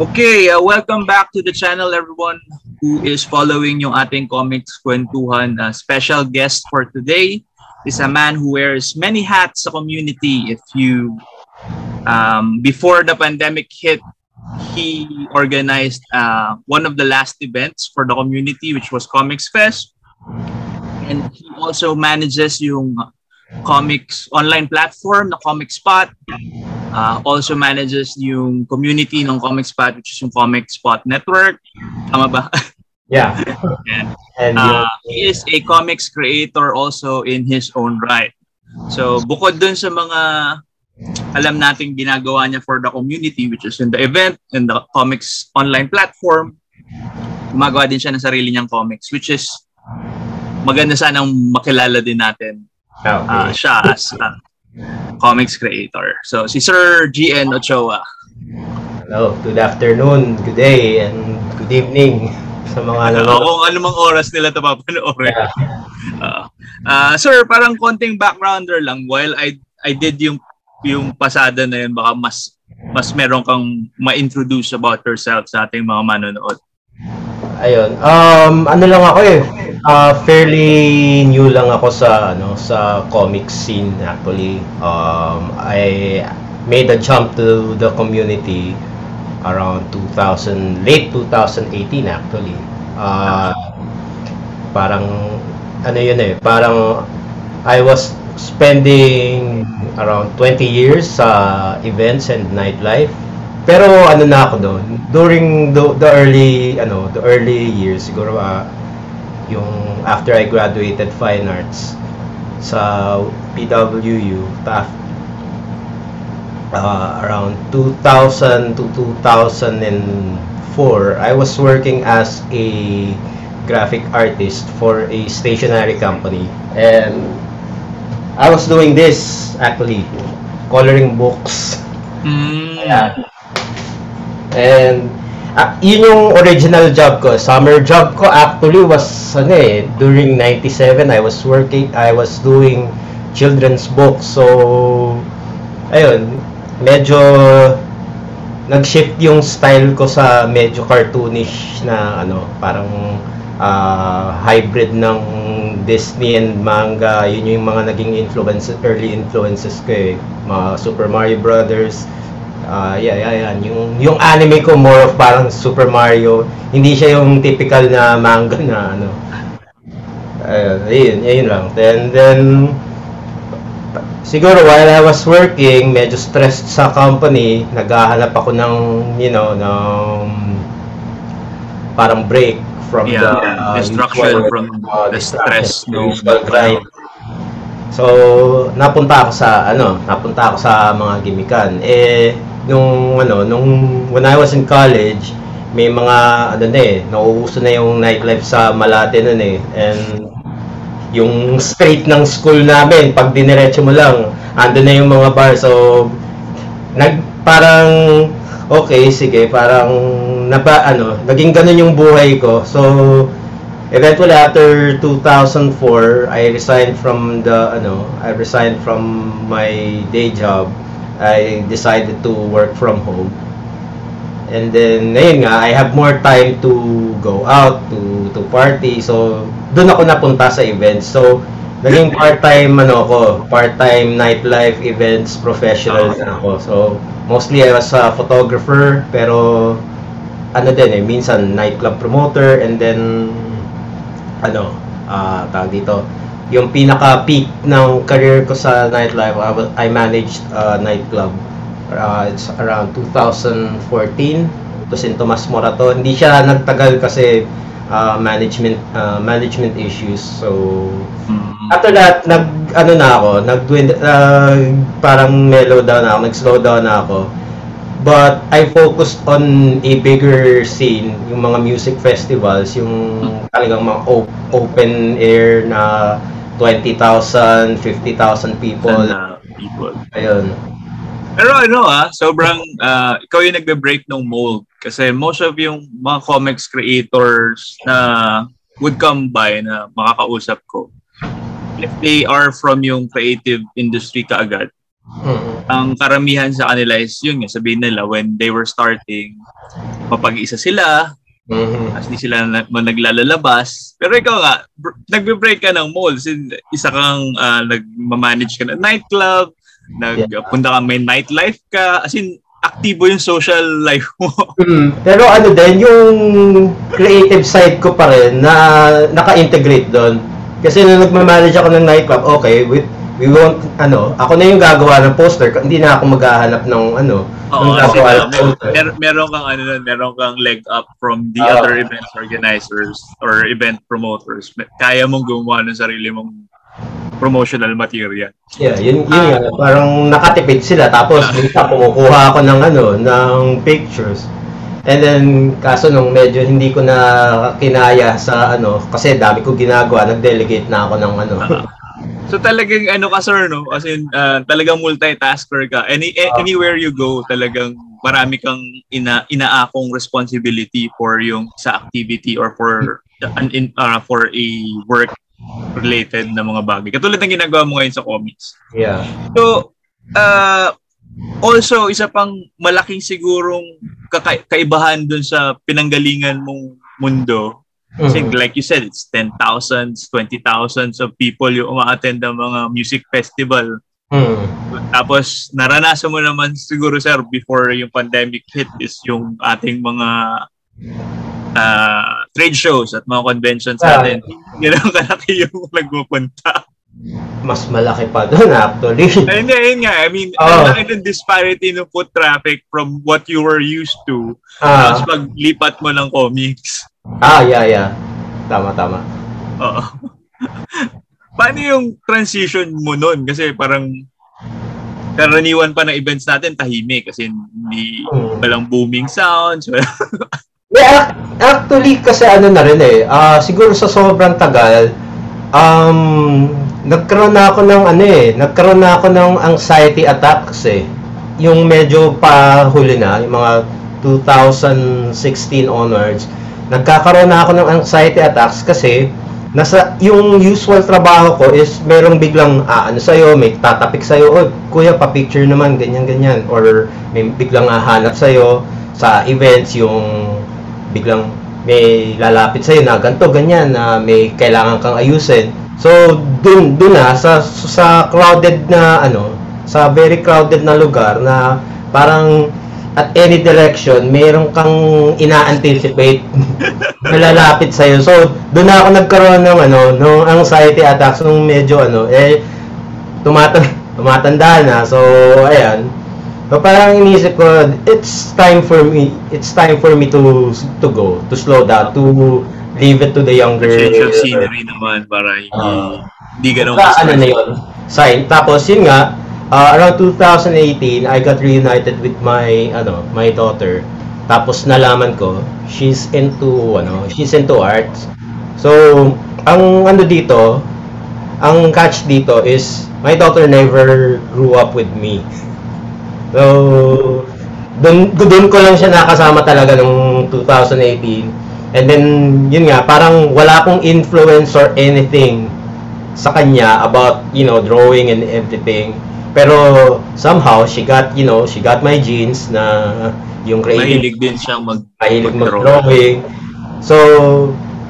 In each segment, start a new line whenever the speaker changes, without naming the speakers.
Okay, uh, welcome back to the channel everyone who is following yung ating comics kwentuhan. Uh, special guest for today is a man who wears many hats sa community. If you um, before the pandemic hit, he organized uh, one of the last events for the community which was Comics Fest. And he also manages yung comics online platform na Comic Spot Uh, also manages yung community ng Comic Spot, which is yung Comic Spot Network. Tama ba?
Yeah.
and, and uh, he is a comics creator also in his own right. So, bukod dun sa mga alam nating ginagawa niya for the community, which is in the event, in the comics online platform, gumagawa din siya ng sarili niyang comics, which is maganda sanang makilala din natin
ah, okay.
uh, siya as uh, comics creator. So, si Sir GN Ochoa.
Hello, good afternoon, good day, and good evening sa mga
nanonood. Kung anumang oras nila ito papanoorin. Yeah. Uh, uh, sir, parang konting backgrounder lang. While I I did yung yung pasada na yun, baka mas mas meron kang ma-introduce about yourself sa ating mga manonood.
Ayun. Um, ano lang ako eh. Uh, fairly new lang ako sa ano sa comic scene actually. Um, I made a jump to the community around 2000 late 2018 actually. Uh, parang ano yun eh, parang I was spending around 20 years sa events and nightlife pero ano na ako doon, during the, the early ano, the early years siguro uh, yung after I graduated fine arts sa PWU TAF uh, around 2000 to 2004 I was working as a graphic artist for a stationery company. And I was doing this actually coloring books.
Mm. yeah
And uh, yun yung original job ko. Summer job ko actually was ano eh, during 97 I was working, I was doing children's books. So ayun, medyo nag-shift yung style ko sa medyo cartoonish na ano, parang uh, hybrid ng Disney and manga. Yun yung mga naging influences, early influences ko eh. Mga Super Mario Brothers, Uh, yeah, yeah, yeah. Yung, yung anime ko more of parang Super Mario. Hindi siya yung typical na manga na ano. Uh, ayun, ayun lang. Then, then, siguro while I was working, medyo stressed sa company, naghahanap ako ng, you know, ng parang break from
yeah, the uh, destruction from uh, the stress no
grind. So, napunta ako sa ano, napunta ako sa mga gimikan. Eh nung ano, nung when I was in college, may mga ano na eh, nauuso na yung nightlife sa Malate noon eh. And yung straight ng school namin, pag diniretso mo lang, ando na yung mga bar. So, nag, parang, okay, sige, parang, napa, ano, naging ganun yung buhay ko. So, eventually, after 2004, I resigned from the, ano, I resigned from my day job I decided to work from home. And then, ngayon nga, I have more time to go out, to, to party. So, doon ako napunta sa events. So, naging part-time, ano ako, part-time nightlife events professional na ako. So, mostly I was a photographer, pero ano din eh, minsan nightclub promoter, and then, ano, uh, tawag dito, yung pinaka-peak ng career ko sa nightlife, I, I managed a nightclub. Uh, it's around 2014 to St. Tomas Morato. Hindi siya nagtagal kasi uh, management uh, management issues. So mm-hmm. after that, nag ano na ako, nag uh, parang mellow down na ako, nag-slow down na ako. But I focused on a bigger scene, yung mga music festivals, yung mm. talagang mga op- open air na 20,000, 50,000 people.
Uh, people.
Ayun.
Pero ano ah, sobrang uh, ikaw yung nagbe-break ng mold kasi most of yung mga comics creators na would come by na makakausap ko if they are from yung creative industry kaagad
Mm.
Ang karamihan sa kanila is yun sabihin nila when they were starting, mapag-isa sila,
Mhm.
as di sila na, man naglalabas. Pero ikaw nga, br- nagbe-break ka ng malls. Isa kang uh, nagmamanage ka ng nightclub, nagpunta ka may nightlife ka. As in, aktibo yung social life mo.
Mm, pero ano din, yung creative side ko pa rin na naka-integrate doon. Kasi nung nagmamanage ako ng nightclub, okay, we, we won't, ano, ako na yung gagawa ng poster, hindi na ako maghahanap ng, ano,
Oo,
ng
kasi
gagawa ng poster.
mer- meron kang ano meron kang leg up from the
Oo.
other events organizers or event promoters. Kaya mong gumawa ng sarili mong promotional material.
Yeah, yun, yun nga, parang nakatipid sila, tapos minsan kumukuha ako ng, ano, ng pictures. And then, kaso nung medyo hindi ko na kinaya sa, ano, kasi dami ko ginagawa, nag-delegate na ako ng, ano,
So talagang ano ka sir no? As in uh, talagang multitasker ka. Any
Ah.
anywhere you go, talagang marami kang ina inaakong responsibility for yung sa activity or for an in, uh, for a work related na mga bagay. Katulad ng ginagawa mo ngayon sa comics.
yeah.
So, uh, also, isa pang malaking sigurong kaka- kaibahan dun sa pinanggalingan mong mundo. Kasi
Mhm.
like you said, it's 10,000s, 20,000s of people yung umaattend ng mga music festival.
Mhm.
Tapos, naranasan mo naman siguro, sir, before yung pandemic hit is yung ating mga ah, trade shows at mga conventions
Ah.
natin. Ganun kalaki yung nagpupunta.
mas malaki pa doon actually.
Ay, Hindi, yun nga. I mean,
Oo.
ang laki ng disparity ng foot traffic from what you were used to.
Ah,
Tapos paglipat mo ng comics.
Ah, yeah, yeah. Tama, tama.
Oo. Paano yung transition mo nun? Kasi parang karaniwan pa ng events natin tahimik kasi hindi
Hmm.
walang booming sounds.
Yeah, ac- actually kasi ano na rin eh. ah, siguro sa sobrang tagal um nagkaroon na ako ng ano eh, nagkaroon na ako ng anxiety attacks eh. Yung medyo pa huli na, yung mga 2016 onwards, nagkakaroon na ako ng anxiety attacks kasi nasa yung usual trabaho ko is merong biglang aano sa'yo, may tatapik sa'yo, oh, kuya pa-picture naman, ganyan-ganyan. Or may biglang hahanap sa'yo sa events, yung biglang may lalapit sa'yo na ganito, ganyan, na may kailangan kang ayusin. So, dun, dun na, sa, sa crowded na, ano, sa very crowded na lugar na parang at any direction, mayroon kang ina-anticipate na lalapit sa'yo. So, doon na ako nagkaroon ng ano, ng anxiety attacks nung medyo ano, eh, tumatanda, tumatanda na. So, ayan. So, parang inisip ko, it's time for me, it's time for me to to go, to slow down, to leave it to the younger.
Change of scenery naman para hindi,
Ah.
hindi ganun
Sa ano na yun? Sign. Tapos yun nga, uh, around 2018, I got reunited with my ano, my daughter. Tapos nalaman ko, she's into ano, she's into arts. So, ang ano dito, ang catch dito is my daughter never grew up with me. So, doon doon ko lang siya nakasama talaga nung 2018. And then, yun nga, parang wala akong influence or anything sa kanya about, you know, drawing and everything. Pero somehow, she got, you know, she got my genes na yung creative
Mahilig din siyang mag
mahilig
mag-draw.
mag-drawing. So,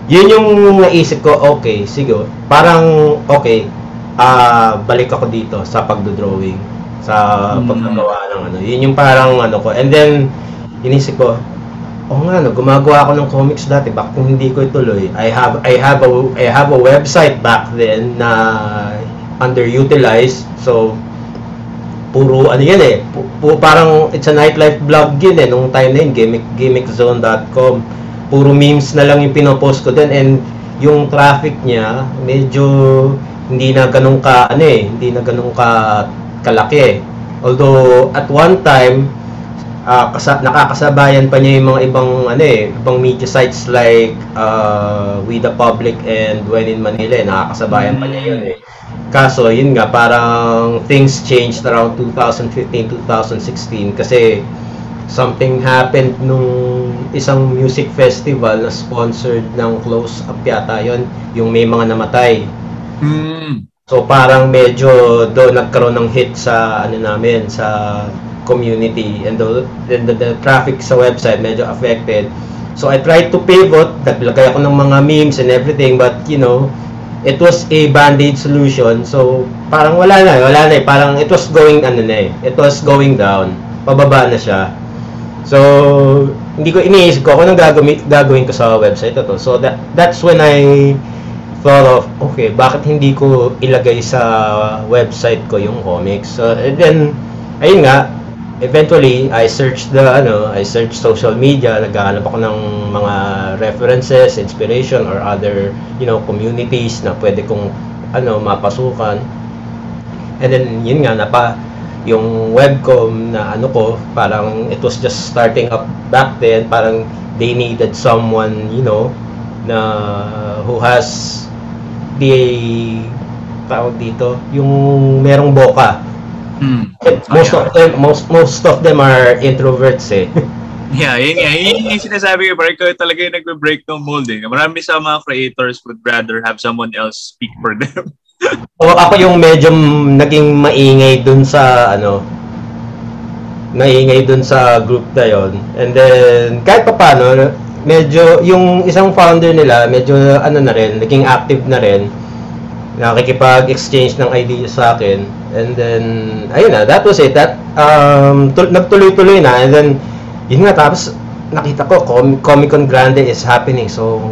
yun yung naisip ko, okay, sige. Parang, okay, ah balik ako dito sa pagdo-drawing, sa
Mm.
pagkagawa ng ano. Yun yung parang ano ko. And then, inisip ko, oh nga, no, gumagawa ako ng comics dati, bakit kung hindi ko ituloy? I have, I have a, I have a website back then na underutilized. So, puro ano yan eh, pu- pu- parang it's a nightlife blog yun eh, nung time na yun, gimmick, gimmickzone.com. Puro memes na lang yung pinopost ko din and yung traffic niya, medyo hindi na ganun ka, ano eh, hindi na ganun ka kalaki eh. Although, at one time, ah, kasa- nakakasabayan pa niya yung mga ibang ano eh, ibang media sites like uh, We the Public and When in Manila eh, nakakasabayan pa niya yun eh. Kaso, yun nga, parang things changed around 2015-2016 kasi something happened nung isang music festival na sponsored ng Close Up yata yun, yung may mga namatay.
Hmm.
So parang medyo do nagkaroon ng hit sa ano namin sa community and the, the, the, the traffic sa website medyo affected. So I tried to pivot, naglagay ako ng mga memes and everything but you know, it was a band-aid solution. So parang wala na, wala na eh. Parang it was going ano na eh. It was going down. Pababa na siya. So hindi ko iniisip ko kung anong gagawin, gagawin ko sa website ito. So that that's when I thought of, okay, bakit hindi ko ilagay sa website ko yung comics? So, and then, ayun nga, eventually, I searched the, ano, I searched social media, naghahanap ako ng mga references, inspiration, or other, you know, communities na pwede kong, ano, mapasukan. And then, yun nga, napa, yung webcom na ano ko, parang it was just starting up back then, parang they needed someone, you know, na who has the tawag dito, yung merong boka.
Hmm.
Most of them most most of them are introverts eh.
Yeah, yun nga. Yun yung sinasabi ko, parang ikaw talaga yung nagbe-break ng mold eh. Marami sa mga creators would rather have someone else speak for them.
o ako yung medyo naging maingay dun sa ano maingay dun sa group na yon. And then kahit pa paano, medyo yung isang founder nila, medyo ano na rin, naging active na rin. Nakikipag-exchange ng ideas sa akin. And then ayun na, that was it. That um tul- nagtuloy-tuloy na and then yun nga tapos nakita ko Com- Comic Con Grande is happening. So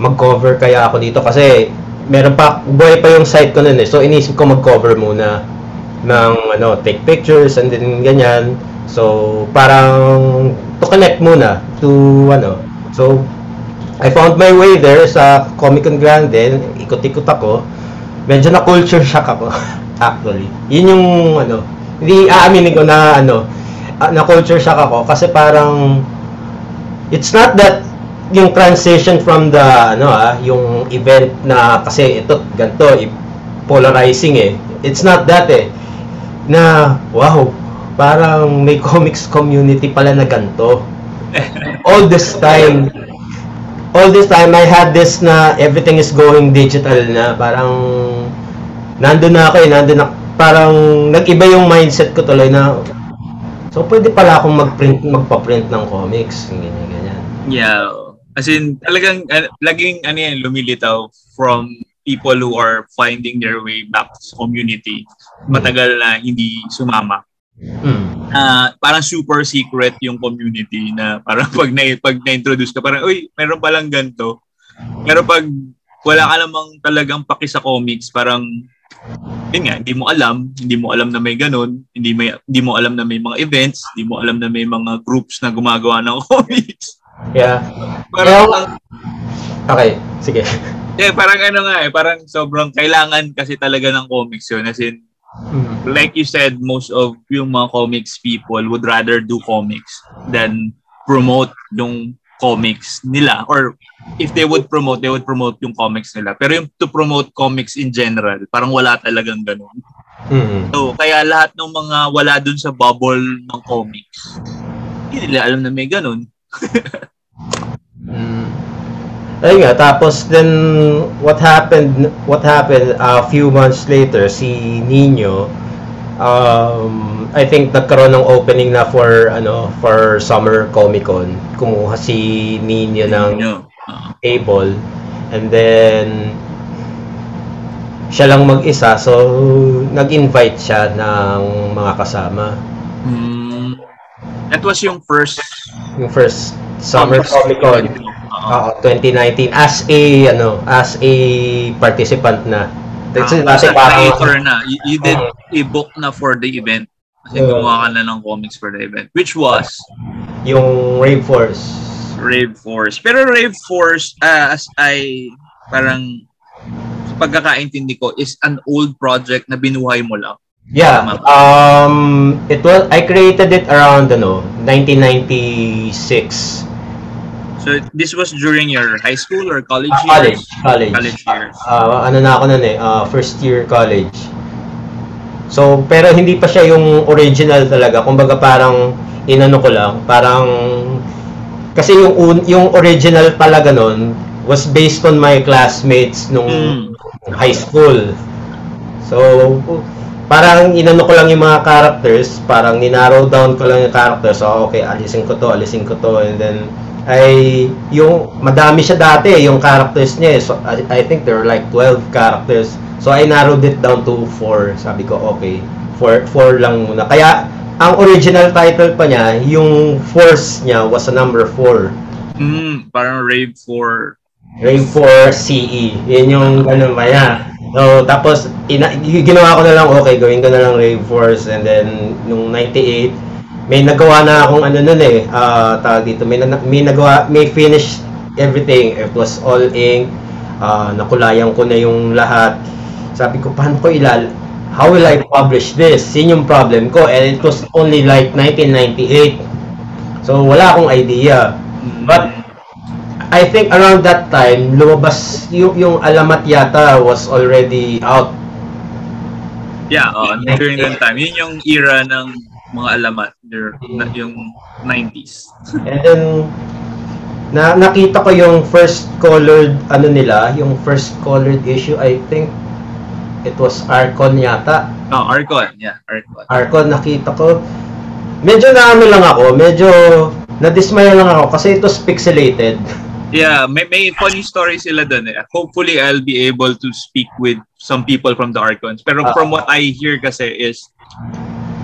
mag-cover kaya ako dito kasi meron pa buhay pa yung site ko noon eh. So inisip ko mag-cover muna ng ano, take pictures and then ganyan. So parang to connect muna to ano. So I found my way there sa Comic Con Grande, ikot-ikot ako. Medyo na culture shock ako actually. Yun yung ano, hindi aaminin ko na ano, ah, na culture shock ako kasi parang it's not that yung transition from the ano ah, yung event na kasi ito ganto polarizing eh. It's not that eh na wow, parang may comics community pala na ganto. all this time all this time I had this na everything is going digital na parang nandun na ako eh, nandun na parang nag-iba yung mindset ko tuloy na so pwede pala akong mag-print magpa-print ng comics ganyan ganyan.
yeah. As in, talagang, uh, laging, ano yan, lumilitaw from people who are finding their way back sa community. Matagal na hindi sumama.
Mm.
Ah, parang super secret yung community na parang pag na pag na-introduce ka parang uy, meron palang ganto. Pero pag wala ka namang talagang paki sa comics, parang yun nga, hindi mo alam, hindi mo alam na may ganun, hindi may hindi mo alam na may mga events, hindi mo alam na may mga groups na gumagawa ng comics.
Yeah.
Parang ang
Okay, sige.
eh, parang ano nga eh, parang sobrang kailangan kasi talaga ng comics yun. As in,
Mm.
like you said, most of yung mga comics people would rather do comics than promote yung comics nila. Or if they would promote, they would promote yung comics nila. Pero yung to promote comics in general, parang wala talagang ganun.
Mm.
So, kaya lahat ng mga wala dun sa bubble ng comics, hindi nila alam na may ganun.
Mm. Ayun nga, tapos then what happened what happened a few months later si Nino um I think nagkaroon ng opening na for ano for Summer Comic Con. Kumuha si Nino ng table and then siya lang mag-isa so nag-invite siya ng mga kasama.
Hmm. that was yung first
Yung first Summer. Comic Con.
Oo,
2019 as a ano, as a participant na. Kasi
Ah,
dati
as a creator na. You, you did
Oo.
A book na for the event. Kasi
Oo.
gumawa ka na ng comics for the event. Which was
yung Rave Force.
Rave Force. Pero Rave Force, ah, as I parang sa pagkakaintindi ko, is an old project na binuhay mo lang.
Yeah,
Tama.
um it was I created it around ano, 1996.
So this was during your high school or college
Ah, college,
years?
college.
College years.
Ah, ano na ako nun eh, ah, first year college. So, pero hindi pa siya yung original talaga. Kumbaga parang inano ko lang, parang kasi yung un- yung original talaga nun was based on my classmates nung
Hmm.
high school. So, parang inano ko lang yung mga characters, parang ninarrow down ko lang yung characters. So, okay, alisin ko to, alisin ko to, and then ay yung madami siya dati yung characters niya so I, I think there are like 12 characters. So I narrowed it down to 4 sabi ko okay 4 4 lang muna. Kaya ang original title pa niya yung force niya was a number 4
Mm, parang Rave 4.
Rave 4 CE yun yung ano ba niya. So tapos ina, ginawa ko na lang okay gawin ko na lang Rave Force and then nung 98 may nagawa na akong ano nun eh, uh, tawag dito, may, na, may nagawa, may finish everything. It was all ink, uh, nakulayan ko na yung lahat. Sabi ko, paano ko ilal? How will I publish this? Yun yung problem ko. And it was only like 1998. So, wala akong idea. But, I think around that time, lumabas yung, yung alamat yata was already out.
Yeah, uh, during that time. Yun yung era ng mga alamat yung 90s.
And then na nakita ko yung first colored ano nila, yung first colored issue I think it was Arcon yata.
Oh, Arcon, yeah, Arcon.
Arcon nakita ko. Medyo na ano lang ako, medyo na-dismaya lang ako kasi it was pixelated.
Yeah, may, may funny story sila doon eh. Hopefully, I'll be able to speak with some people from the Arcons. Pero uh, from what I hear kasi is,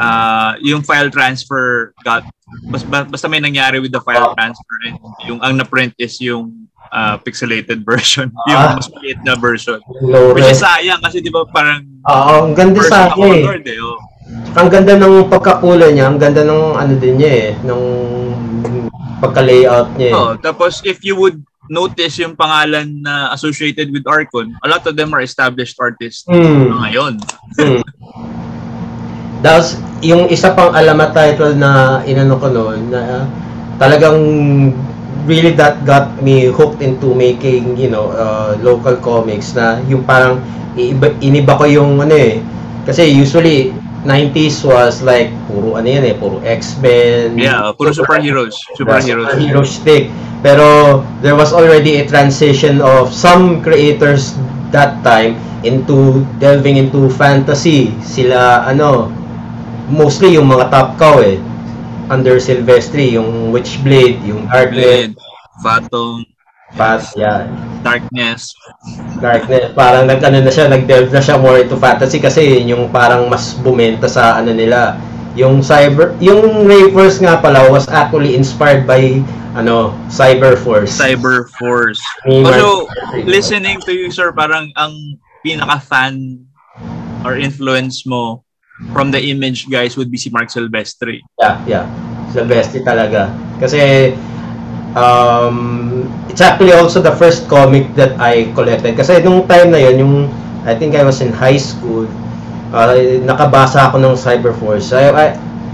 uh, yung file transfer got basta, basta may nangyari with the file transfer and yung ang na-print is yung uh, pixelated version, yung ah. mas maliit na version. Which is sayang kasi di ba parang
Oo, ang ganda sa akin. Eh. eh oh. Ang ganda ng pagkakulay niya, ang ganda ng ano din niya eh, ng pagka-layout niya. Eh.
Oh, tapos if you would notice yung pangalan na associated with Arcon, a lot of them are established artists mm. ngayon. Mm.
Tapos, yung isa pang alamat title na inano ko noon, na talagang really that got me hooked into making, you know, uh, local comics na yung parang iba, iniba ko yung ano eh. Kasi usually, 90s was like puro ano yan eh, puro X-Men.
Yeah, puro superheroes. Superheroes.
Superhero stick. Pero there was already a transition of some creators that time into delving into fantasy. Sila ano, mostly yung mga top cow eh. Under Silvestri, yung Witchblade, yung Darknet. Blade,
Phantom.
Fast, yeah.
Darkness.
Darkness. Parang nag ano na siya, nag-delve na siya more into fantasy kasi yung parang mas bumenta sa ano nila. Yung cyber, yung Rayforce nga pala was actually inspired by ano, Cyber Force.
Cyber Force. Also, listening to you sir, parang ang pinaka-fan or influence mo from the image guys would be si Mark Silvestre.
Yeah, yeah. Silvestre talaga. Kasi um, it's actually also the first comic that I collected. Kasi nung time na yon yung I think I was in high school, uh, nakabasa ako ng Cyberforce. I, I,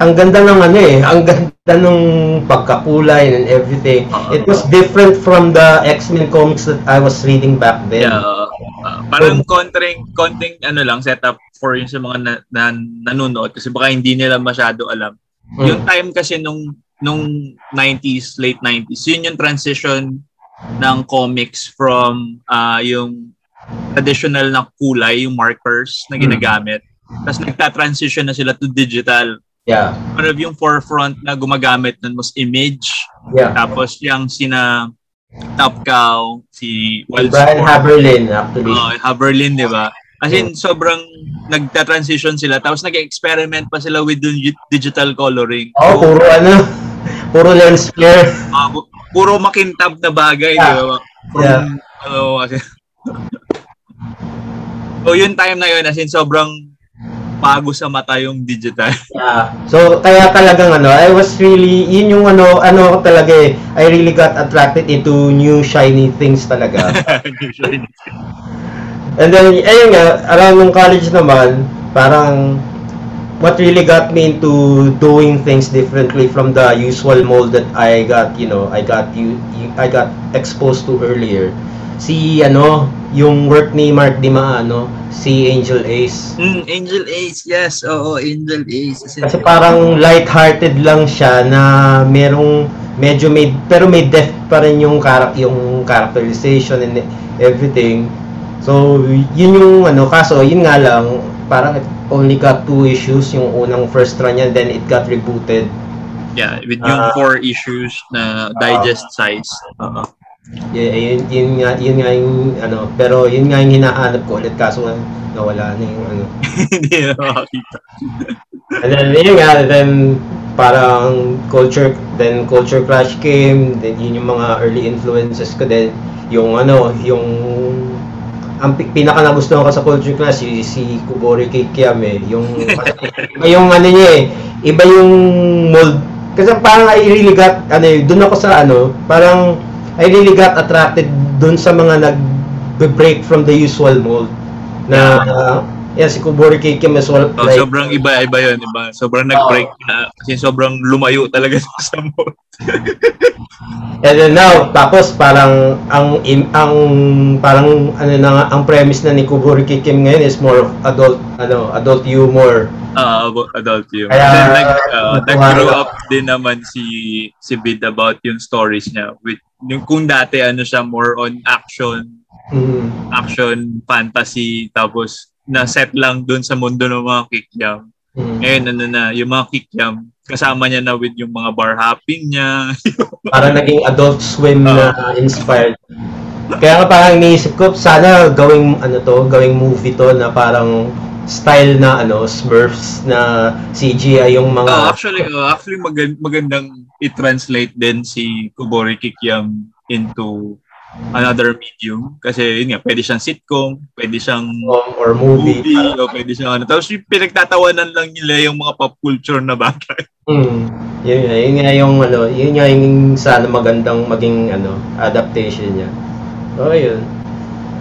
ang ganda ng ano eh, ang ganda ng pagkakulay and everything. It was different from the X-Men comics that I was reading back then.
Yeah, uh, parang konting konting ano lang setup for yung sa mga na, na, nanonood kasi baka hindi nila masyado alam. Mm. Yung time kasi nung nung 90s, late 90s, yun yung transition ng comics from uh, yung traditional na kulay, yung markers na hmm. ginagamit. Mm. Tapos nagta-transition na sila to digital.
Yeah.
One of yung forefront na gumagamit nun was image.
Yeah.
Tapos yung sina Top Cow, si
Wild Brian Haberlin actually.
Oh, Haberlin, di ba? As in, sobrang nagta-transition sila. Tapos nag-experiment pa sila with digital coloring.
Oh, so, puro ano, puro lens flare.
Uh, puro makintab na bagay, yeah. di ba? From, yeah. ano, kasi, so, yung time na yun, as in, sobrang bago sa mata yung digital.
Yeah. So, kaya talagang ano, I was really, yun yung ano, ano talaga eh, I really got attracted into new shiny things talaga. new shiny things. And then, ayun nga, around nung college naman, parang what really got me into doing things differently from the usual mold that I got, you know, I got you, I got exposed to earlier. Si ano, yung work ni Mark Di Maano, si Angel Ace.
Mm, Angel Ace, yes. Oo, Angel Ace.
Kasi, Kasi parang light-hearted lang siya na merong medyo may pero may depth pa rin yung char- yung characterization and everything So, yun yung ano, kaso, yun nga lang, parang it only got two issues yung unang first run niya then it got rebooted.
Yeah, with yung
Ah.
four issues na digest size. Oo.
Yeah, yun, yun nga yun nga yung ano pero yun nga yung hinahanap ko ulit kaso nga nawala na yung ano.
Hindi na makakita.
And then yun nga then parang culture then culture clash came then yun yung mga early influences ko then yung ano yung ang pi- pinaka nagustuhan ko sa culture clash si, si Kubori Kikiyame yung iba yung ano niya eh iba yung mold kasi parang I really got ano eh, doon ako sa ano parang I really got attracted doon sa mga nag break from the usual mold na uh, yeah, si Kubori Kikiyame is all,
Oh, sobrang iba-iba yun, iba. Sobrang nag-break na kasi sobrang lumayo talaga sa mode.
And then now, tapos parang ang ang parang ano na nga, ang premise na ni Kuburi Kikim ngayon is more of adult ano, adult humor.
Ah, about adult yun.
Kaya,
Then, nag, uh,
natuwa
nag-grow up din naman si si Bid about yung stories niya. With, yung kung dati ano siya more on action,
Mm.
action fantasy tapos na set lang dun sa mundo ng mga kikyam.
Mm.
Ngayon ano na, yung mga kikyam kasama niya na with yung mga bar hopping niya.
Parang naging adult swim na inspired. Kaya nga parang iniisip ko, sana gawing ano to, gawing movie to na parang style na ano, Smurfs na CGI yung mga
Oh, actually, oh, actually magand- magandang i-translate din si Kubori Kikiam into another medium kasi yun nga pwede siyang sitcom, pwede siyang
film or movie.
movie, o pwede siyang ano. Tapos yung pinagtatawanan lang nila yung mga pop culture na bagay.
Mm. Yun nga, yun nga yung ano, yun nga yung sana magandang maging ano, adaptation niya. So, yun.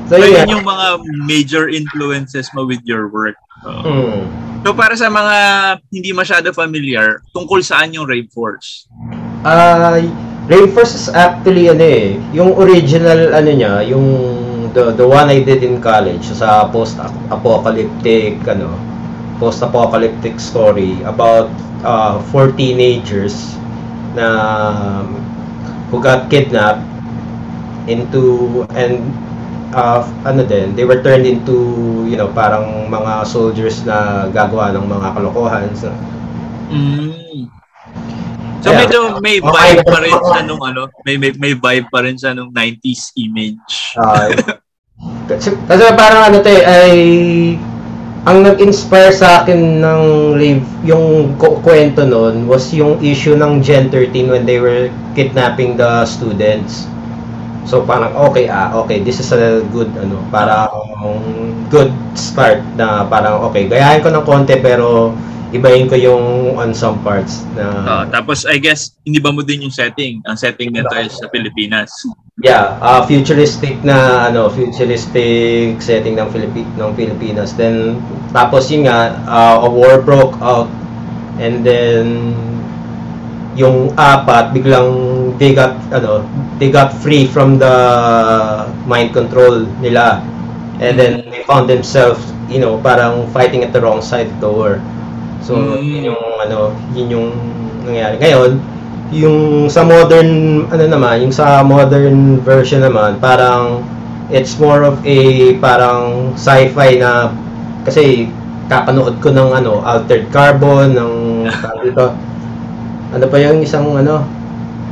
So,
So,
yun
yung mga major influences mo with your work. Oo.
Mm.
So para sa mga hindi masyado familiar, tungkol saan yung Rave Force?
Ah, Rainforce is actually ano eh, yung original ano niya, yung the the one I did in college sa post-apocalyptic ano, post-apocalyptic story about uh, four teenagers na who got kidnapped into and uh, ano din, they were turned into, you know, parang mga soldiers na gagawa ng mga kalokohan. So,
Mm. So
Yeah.
medyo may
Okay.
vibe pa rin siya nung ano, may may, may vibe pa rin siya nung 90s image.
Uh, kasi, kasi parang ano to eh, ay ang nag-inspire sa akin ng rave, yung kwento noon was yung issue ng Gen 13 when they were kidnapping the students. So parang okay ah, okay, this is a good ano, parang good start na parang okay, gayahin ko ng konti pero ibahin ko yung on some parts na
Ah, tapos I guess hindi ba mo din yung setting? Ang setting nito is sa Pilipinas.
Yeah, uh, futuristic na ano, futuristic setting ng Philippi ng Pilipinas. Then tapos yun nga, uh, a war broke out and then yung apat biglang they got ano, they got free from the mind control nila. And then they found themselves, you know, parang fighting at the wrong side of the war. So,
Mm.
yun yung ano, yun yung nangyari. Ngayon, yung sa modern ano naman, yung sa modern version naman, parang it's more of a parang sci-fi na kasi kakanood ko ng ano, Altered Carbon ng dito. Ano pa yung isang ano,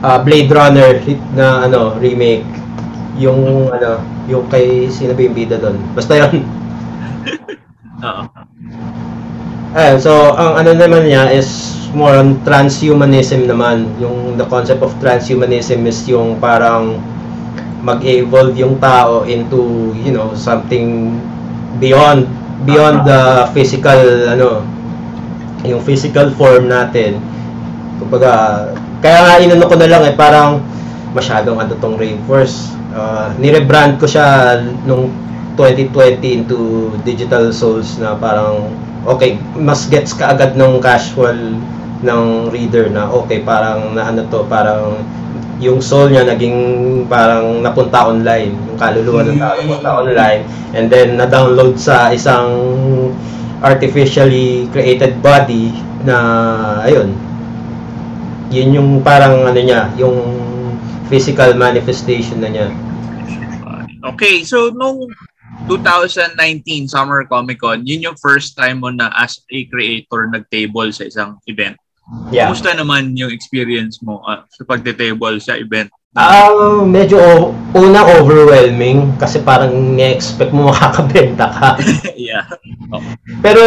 ah, Blade Runner na ano, remake. Yung ano, yung kay sino ba yung bida doon? Basta yun.
Oo.
Ayun, so ang ano naman niya is more on transhumanism naman. Yung the concept of transhumanism is yung parang mag-evolve yung tao into, you know, something beyond beyond the physical ano yung physical form natin. Kumbaga, kaya nga inano ko na lang eh parang masyadong ano tong Rainforce. Uh, nirebrand ko siya nung 2020 into Digital Souls na parang okay, mas gets ka agad ng casual ng reader na okay, parang na ano to, parang yung soul niya naging parang napunta online, yung kaluluwa ng tao napunta online, and then na-download sa isang artificially created body na ayun, yun yung parang ano niya, yung physical manifestation na niya.
Okay, so nung 2019 Summer Comic Con, yun yung first time mo na as a creator nag-table sa isang event.
Yeah.
Kumusta naman yung experience mo uh, sa pagte-table sa event?
Ah, medyo o- una overwhelming kasi parang ni-expect mo makakabenta ka.
yeah.
Pero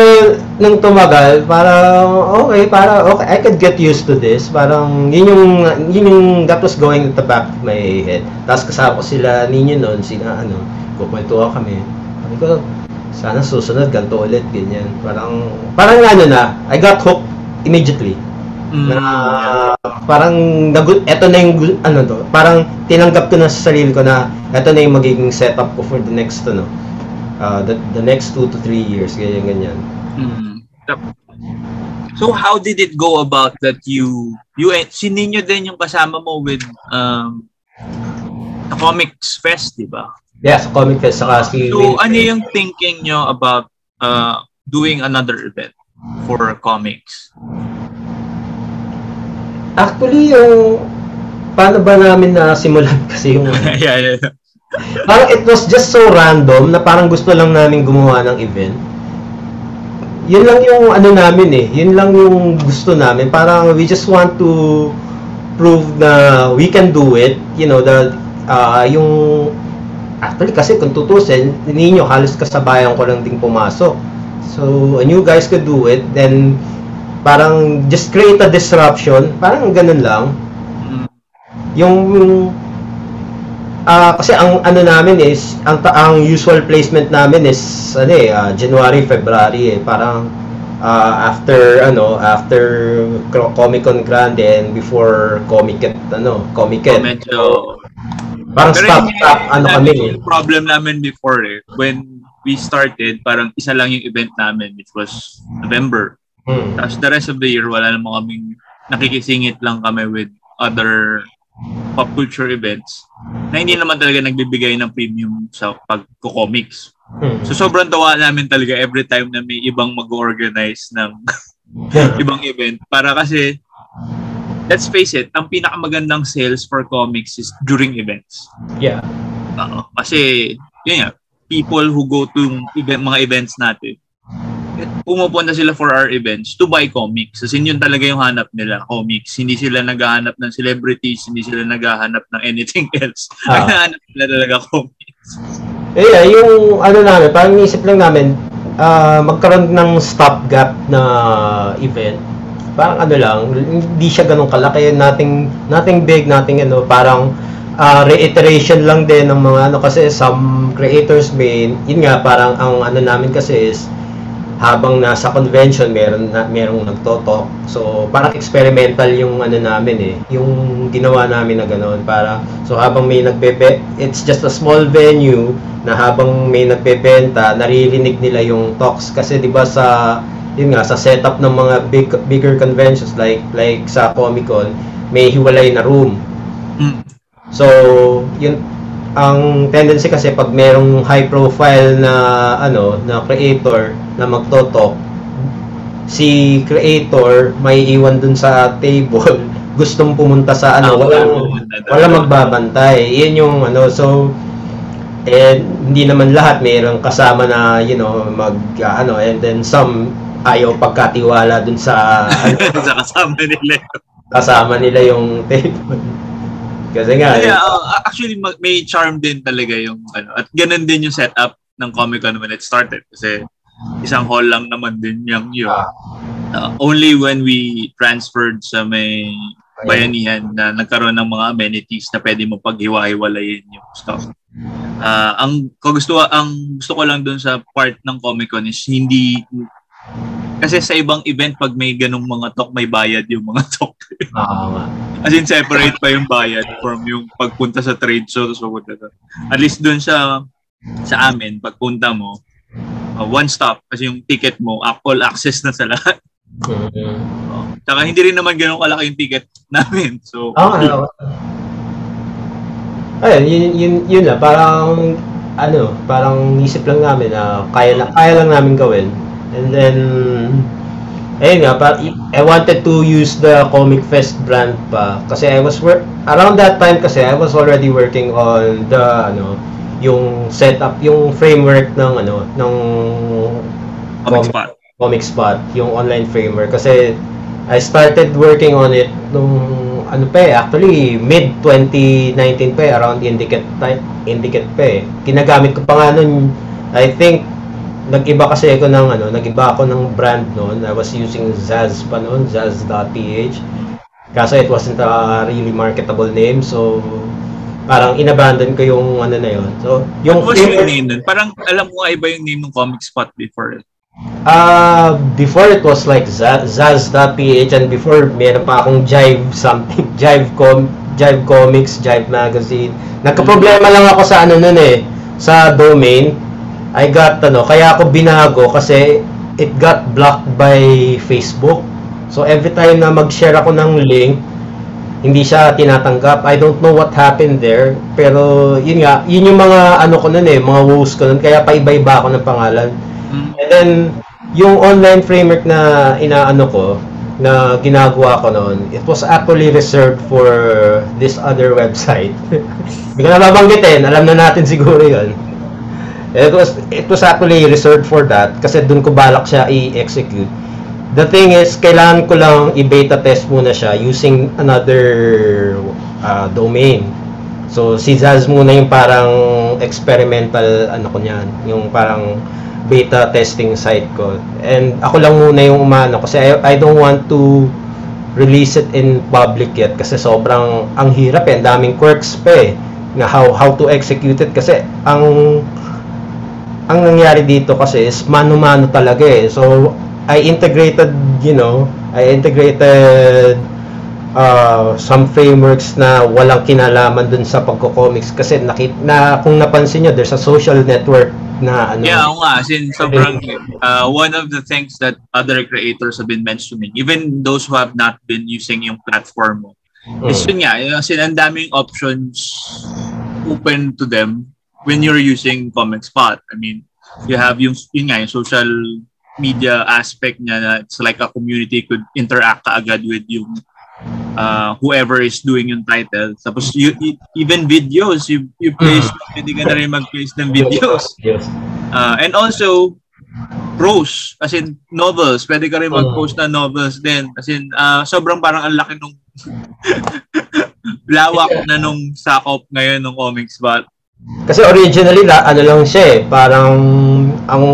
nung tumagal, parang okay, para okay, I could get used to this. Parang yun yung yun yung that was going at the back of my head. Tapos kasama ko sila ninyo noon, sina ano, kukwentuhan kami. Sabi ko, sana susunod ganito ulit ganyan. Parang parang ano na, I got hooked immediately.
Mm,
Na
yeah.
parang eto na yung ano to, parang tinanggap ko na sa sarili ko na eto na yung magiging setup ko for the next ano, uh, the, the next two to three years, ganyan ganyan.
Mm. So how did it go about that you you si Nino din yung kasama mo with um the Comics Fest, di ba?
Yeah, sa Comic Fest, saka si
So
Will.
ano yung thinking nyo about uh doing another event for comics?
Actually, yung paano ba namin na simulan kasi yung
yeah, yeah.
parang it was just so random na parang gusto lang namin gumawa ng event. Yun lang yung ano namin eh. Yun lang yung gusto namin. Parang we just want to prove na we can do it. You know, the ah, yung actually kasi kung tutusin, ninyo halos kasabayan ko lang ding pumasok. So, and you guys could do it, then parang just create a disruption. Parang ganun lang
Mm.
yung ah kasi ang ano namin is ang ang usual placement namin is ano eh ah, January February eh parang ah, after ano after Comic Con Grande and before Comic ano Comic
So, medyo
parang
Pero
stop stop ano kami eh.
problem namin before eh. When we started, parang isa lang yung event namin, which was November.
Hmm.
Tapos the rest of the year, wala namang kaming nakikisingit lang kami with other pop culture events na hindi naman talaga nagbibigay ng premium sa pagko-comics.
Hmm.
So sobrang tawa namin talaga every time na may ibang mag-organize ng ibang event para kasi let's face it, ang pinakamagandang sales for comics is during events.
yeah.
Oo. Kasi, yun nga, people who go to event, mga events natin, pumupunta sila for our events to buy comics. Kasi yun talaga yung hanap nila, comics. Hindi sila naghahanap ng celebrities, hindi sila naghahanap ng anything else.
Ah.
Ang hanap nila talaga comics.
Eh, yeah, yung ano namin, parang nisip lang namin, ah, magkaroon ng stopgap na event. Parang ano lang, hindi siya ganun kalaki, nothing, nothing big, nothing ano, parang ah, reiteration lang din ng mga ano, kasi some creators may, yun nga, parang ang ano namin kasi is, habang nasa convention meron na merong nagtotalk. So parang experimental yung ano namin eh, yung ginawa namin na ganoon para so habang may nagbebe it's just a small venue na habang may nagbebenta naririnig nila yung talks. Kasi 'di ba sa yun nga sa setup ng mga big bigger conventions like like sa Comic-Con may hiwalay na room.
Mm.
So, yun ang tendency kasi pag merong high profile na ano na creator na magtotalk si creator may iwan dun sa table gustong pumunta sa ano
Ah, doon.
wala magbabantay yan yung ano so eh hindi naman lahat mayroong kasama na you know mag ah, ano and then some ayaw pagkatiwala dun sa ano,
sa kasama nila.
kasama nila yung table kasi nga
Yeah, uh, actually ma- may charm din talaga yung ano at ganun din yung setup ng Comic Con when it started kasi isang hall lang naman din yung yun. Uh, only when we transferred sa may bayanihan na nagkaroon ng mga amenities na pwede mo paghiwa-hiwalayin yung stuff. Ah, ang gusto ang gusto ko lang dun sa part ng Comic Con is hindi kasi sa ibang event pag may ganung mga talk may bayad yung mga talk.
Oo nga.
As in, separate pa yung bayad from yung pagpunta sa trade show. So. At least doon sa sa amin, pagpunta mo, uh, one stop. Kasi yung ticket mo, all access na sa lahat.
Mhm.
Oh. Tsaka hindi rin naman ganun kalaki yung ticket namin. So,
ano. Ayun, yun, yun, yun lang. Parang, ano, parang isip lang namin na kaya, lang, kaya lang namin gawin. And then, ayun nga, pa, I wanted to use the Comic Fest brand pa. Kasi I was work, around that time kasi I was already working on the, ano, yung setup, yung framework ng ano, ng
Comic Spot.
Comic Spot, yung online framework kasi I started working on it nung ano pa eh, actually mid 2019 pa eh, around Indicate type, Indicate pa eh. Ginagamit ko pa nga nun, I think nag-iba kasi ako ng ano, nag-iba ako ng brand noon. I was using Zaz pa noon, Zaz.ph. Kaso it wasn't a really marketable name, so parang inabandon ko yung ano na yun. So, yung
What was yung name nun? Parang alam nga iba yung name ng Comic Spot before.
Uh, before it was like Zaz- Zaz.ph and before meron pa akong Jive something, Jive com Jive Comics, Jive Magazine. Nagka-problema lang ako sa ano nun eh, sa domain. I got ano, kaya ako binago kasi it got blocked by Facebook. So every time na mag-share ako ng link, hindi siya tinatanggap. I don't know what happened there. Pero yun nga, yun yung mga ano ko nun eh, mga woes ko nun. Kaya paiba-iba ako ng pangalan.
Mm.
And then, yung online framework na inaano ko, na ginagawa ko noon, it was actually reserved for this other website. Hindi ko na babanggitin, alam na natin siguro yun. It was, it was actually reserved for that kasi dun ko balak siya i-execute. The thing is, kailangan ko lang i-beta test muna siya using another uh, domain. So, si Zaz muna yung parang experimental, ano ko niyan, yung parang beta testing site ko. And ako lang muna yung umano kasi I, I don't want to release it in public yet kasi sobrang ang hirap eh, daming quirks pa eh na how how to execute it kasi ang ang nangyari dito kasi is mano-mano talaga eh. So I integrated, you know, I integrated uh, some frameworks na walang kinalaman dun sa pagko-comics kasi nakit na kung napansin niyo there's a social network na ano
Yeah, oo nga. As in, sobrang, uh, one of the things that other creators have been mentioning, even those who have not been using yung platform mo, is
Mm.
yun nga, yun, as in, ang daming options open to them when you're using Comic Spot. I mean, you have yung, yun nga, yung social media aspect niya na it's like a community could interact ka agad with yung uh, whoever is doing yung title. Tapos you, you- even videos, you, you place, pwede ka na rin mag-place ng videos.
Yes.
Uh, and also, prose, as in novels. Pwede ka rin mag-post na novels din. As in, uh, sobrang parang ang laki nung lawak na nung sakop ngayon ng comics but
Kasi originally la, ano lang siya eh, parang ang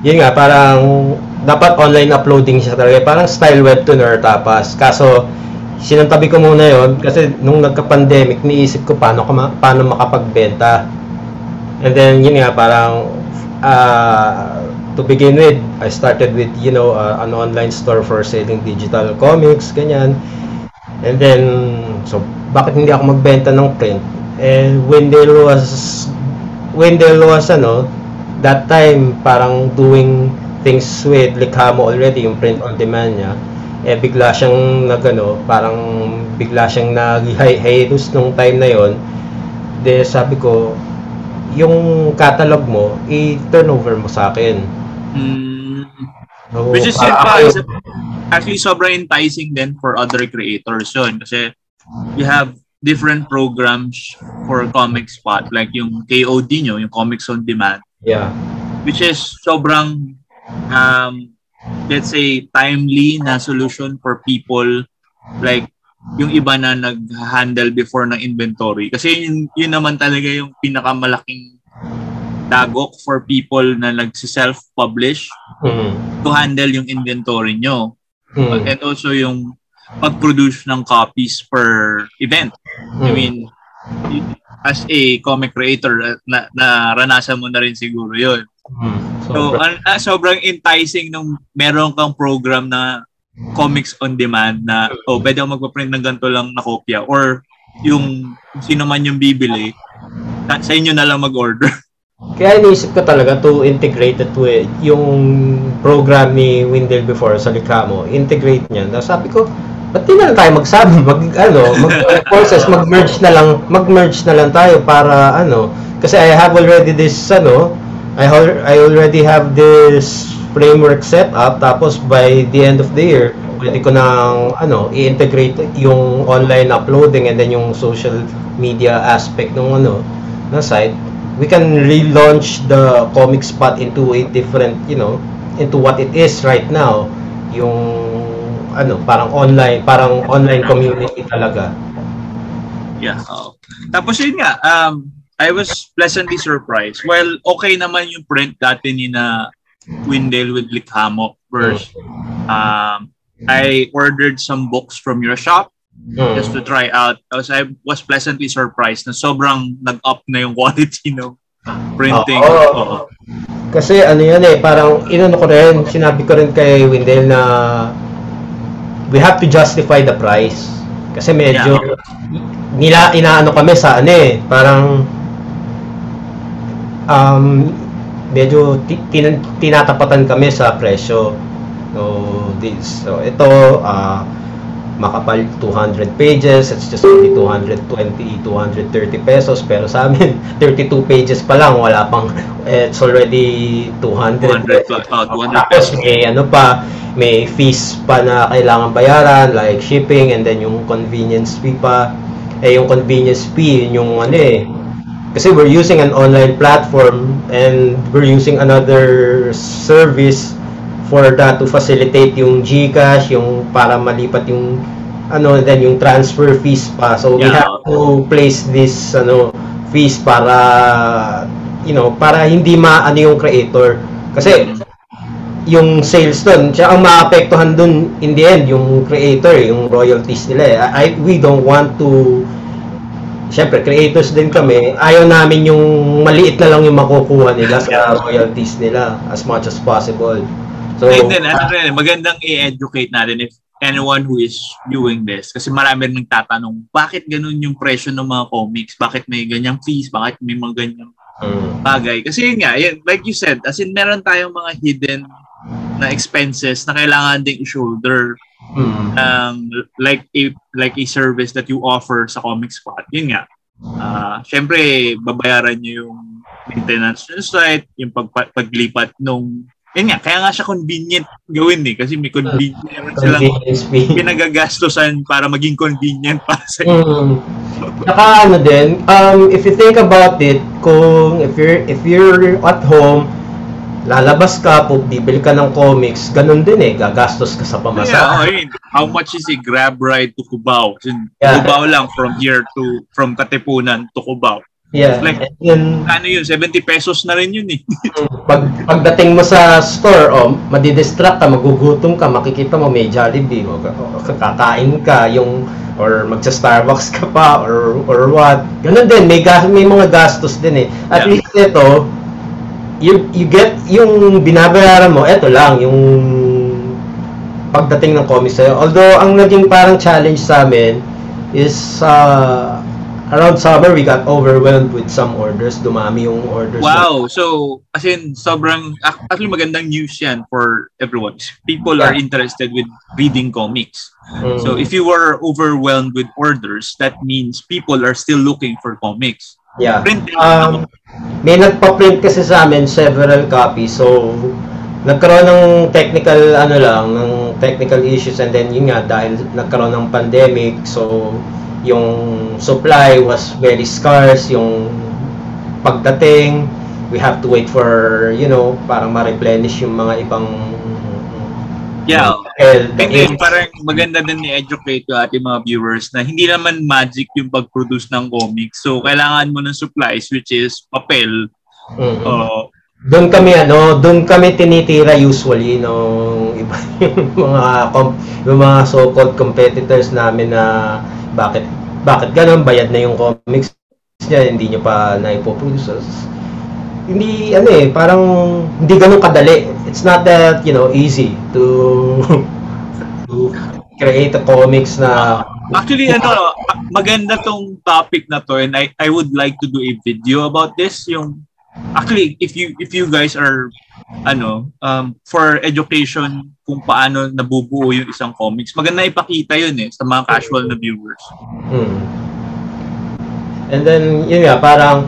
yun nga parang dapat online uploading siya talaga. Parang style webtoon or tapas. Kaso sinantabi ko muna yon kasi nung nagka-pandemic niisip ko paano ka paano makapagbenta. And then yun nga parang uh, to begin with, I started with you know uh, an online store for selling digital comics ganyan. And then so bakit hindi ako magbenta ng print? When there was when there was ano that time parang doing things with Likhamo already yung print on demand niya eh bigla siyang nagano parang bigla siyang nag-hiatus nung time na yon de sabi ko yung catalog mo i-turn over mo sa akin.
Mm,
So,
which is yun
para
pa, actually sobrang enticing din for other creators yun. Kasi you have different programs for comic spot. Like yung KOD nyo, yung Comics on Demand.
Yeah.
Which is sobrang um, let's say timely na solution for people. Like yung iba na nag-handle before ng inventory. Kasi yun, yun naman talaga yung pinakamalaking dagok for people na nag-self-publish
mm.
to handle yung inventory nyo.
Mm.
and also yung pag-produce ng copies per event I
Mm.
mean as a comic creator uh, na, naranasan mo na rin siguro yun
Mm.
So, ah, sobrang enticing nung meron kang program na comics on demand na oh, pwede ako magpa-print ng ganito lang na kopya or yung sino man yung bibili sa, inyo na lang mag-order.
Kaya iniisip ko talaga to integrate it with yung program ni Windel before sa Likramo, integrate niya. Na sabi ko, ba't di na lang tayo magsabi, mag, ano, mag process, mag-merge na lang, mag-merge na lang tayo para, ano, kasi I have already this, ano, I, I already have this framework set up, tapos by the end of the year, pwede ko nang, ano, i-integrate yung online uploading and then yung social media aspect ng, ano, na site we can relaunch the comic spot into a different, you know, into what it is right now. Yung ano, parang online, parang online community talaga.
Yeah. oo. Tapos yun nga, um, I was pleasantly surprised. Well, okay naman yung print dati ni na Windale with Likhamo verse. Um, I ordered some books from your shop
Mm.
just to try out. Because I was pleasantly surprised na sobrang nag-up na yung quality ng printing.
Oo.
Oo.
Kasi ano yan eh, parang inano ko rin, sinabi ko rin kay Wendell na we have to justify the price. Kasi medyo nila inaano kami sa ano eh, parang um medyo ti- tin- tinatapatan kami sa presyo. So this so ito ah makapal 200 pages, it's just only 220, 230 pesos. Pero sa amin, 32 pages pa lang, wala pang, it's already 200.
200 plus, oh, 200
Tapos may ano pa, may fees pa na kailangan bayaran, like shipping, and then yung convenience fee pa. Eh, yung convenience fee, yun yung ano eh, kasi we're using an online platform and we're using another service for that to facilitate yung GCash, yung para malipat yung ano, then yung transfer fees pa. So we
Yeah.
have to place this ano fees para you know, para hindi maano yung creator. Kasi yung sales doon, siya ang maapektuhan doon in the end, yung creator, yung royalties nila. eh. I, we don't want to Siyempre, creators din kami. Ayaw namin yung maliit na lang yung makukuha nila sa royalties nila as much as possible. So,
And then, ano rin, magandang i-educate natin if anyone who is viewing this. Kasi marami rin nagtatanong, bakit ganun yung presyo ng mga comics? Bakit may ganyang fees? Bakit may mga ganyang
mm,
bagay? Kasi yun nga, yun, like you said, as in meron tayong mga hidden na expenses na kailangan ding i-shoulder
mm,
ng like a like a service that you offer sa comic spot. Yun nga. Ah, syempre babayaran niyo yung maintenance ng site, yung pag paglipat nung yun nga, kaya nga siya convenient gawin eh kasi may convenient meron silang
convenience fee.
pinagagastosan para maging convenient para sa
Mm. Saka ano din, um, if you think about it, kung if you're if you're at home, lalabas ka po, bibili ka ng comics, ganun din eh, gagastos ka sa
Yeah,
pamasahe.
I mean, how much is a grab ride to Cubao?
Yeah.
Cubao lang from here to from Katipunan to Cubao.
Yeah.
Like-
and then,
Ano yun? 70 pesos na rin yun eh.
pag pagdating mo sa store, oh, madidistract ka, magugutom ka, makikita mo may Jollibee, o, o kakain ka, yung or magsa-Starbucks ka pa or or what. Ganun din, may gas, may mga gastos din eh. At
Yeah.
least ito, you you get yung binabayaran mo, eto lang yung pagdating ng comics sa'yo. Although ang naging parang challenge sa amin is uh, around summer we got overwhelmed with some orders. Dumami yung orders. na-
Wow. So, as in, sobrang, ac- actually magandang news yan for everyone. People are
Yeah.
interested with reading comics.
Mm.
So, if you were overwhelmed with orders, that means people are still looking for comics.
yeah.
Printing.
Um, may nagpa-print kasi sa amin several copies. So, nagkaroon ng technical ano lang, ng technical issues and then yun nga dahil nagkaroon ng pandemic, so yung supply was very scarce, yung pagdating, we have to wait for, you know, parang ma-replenish yung mga ibang
Yeah.
L,
then, parang maganda din ni-educate yung ating mga viewers na hindi naman magic yung pag-produce ng comics. So, kailangan mo ng supplies which is papel.
Mm.
Uh,
Doon kami ano, doon kami tinitira usually nung iba yung mga com- yung mga so-called competitors namin na bakit bakit ganun bayad na yung comics niya hindi niyo pa naipoproduce. Hindi ano eh, parang hindi ganun kadali. It's not that, you know, easy to to create a comics na
Actually, ano, maganda tong topic na to and I, I would like to do a video about this. Yung, actually, if you if you guys are, ano, um, for education kung paano nabubuo yung isang comics, maganda ipakita yun eh sa mga casual na viewers.
Hmm. And then, yun nga, parang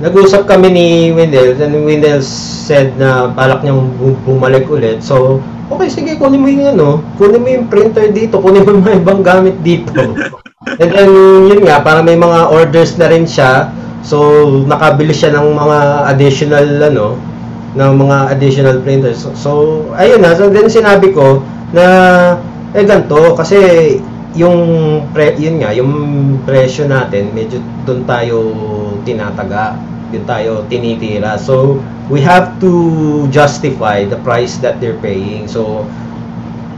nag-usap kami ni Wendell, and Wendell said na balak niyang bu- bumalik ulit. So, okay, sige, kunin mo yung ano, kunin mo yung printer dito, kunin mo yung mga ibang gamit dito. and then, yun nga, parang may mga orders na rin siya. So, nakabili siya ng mga additional, ano, ng mga additional printers. So, so ayun na. So, then sinabi ko na, eh, ganito, kasi yung, pre, yun nga, yung presyo natin, medyo doon tayo tinataga, doon tayo tinitira. So, we have to justify the price that they're paying. So,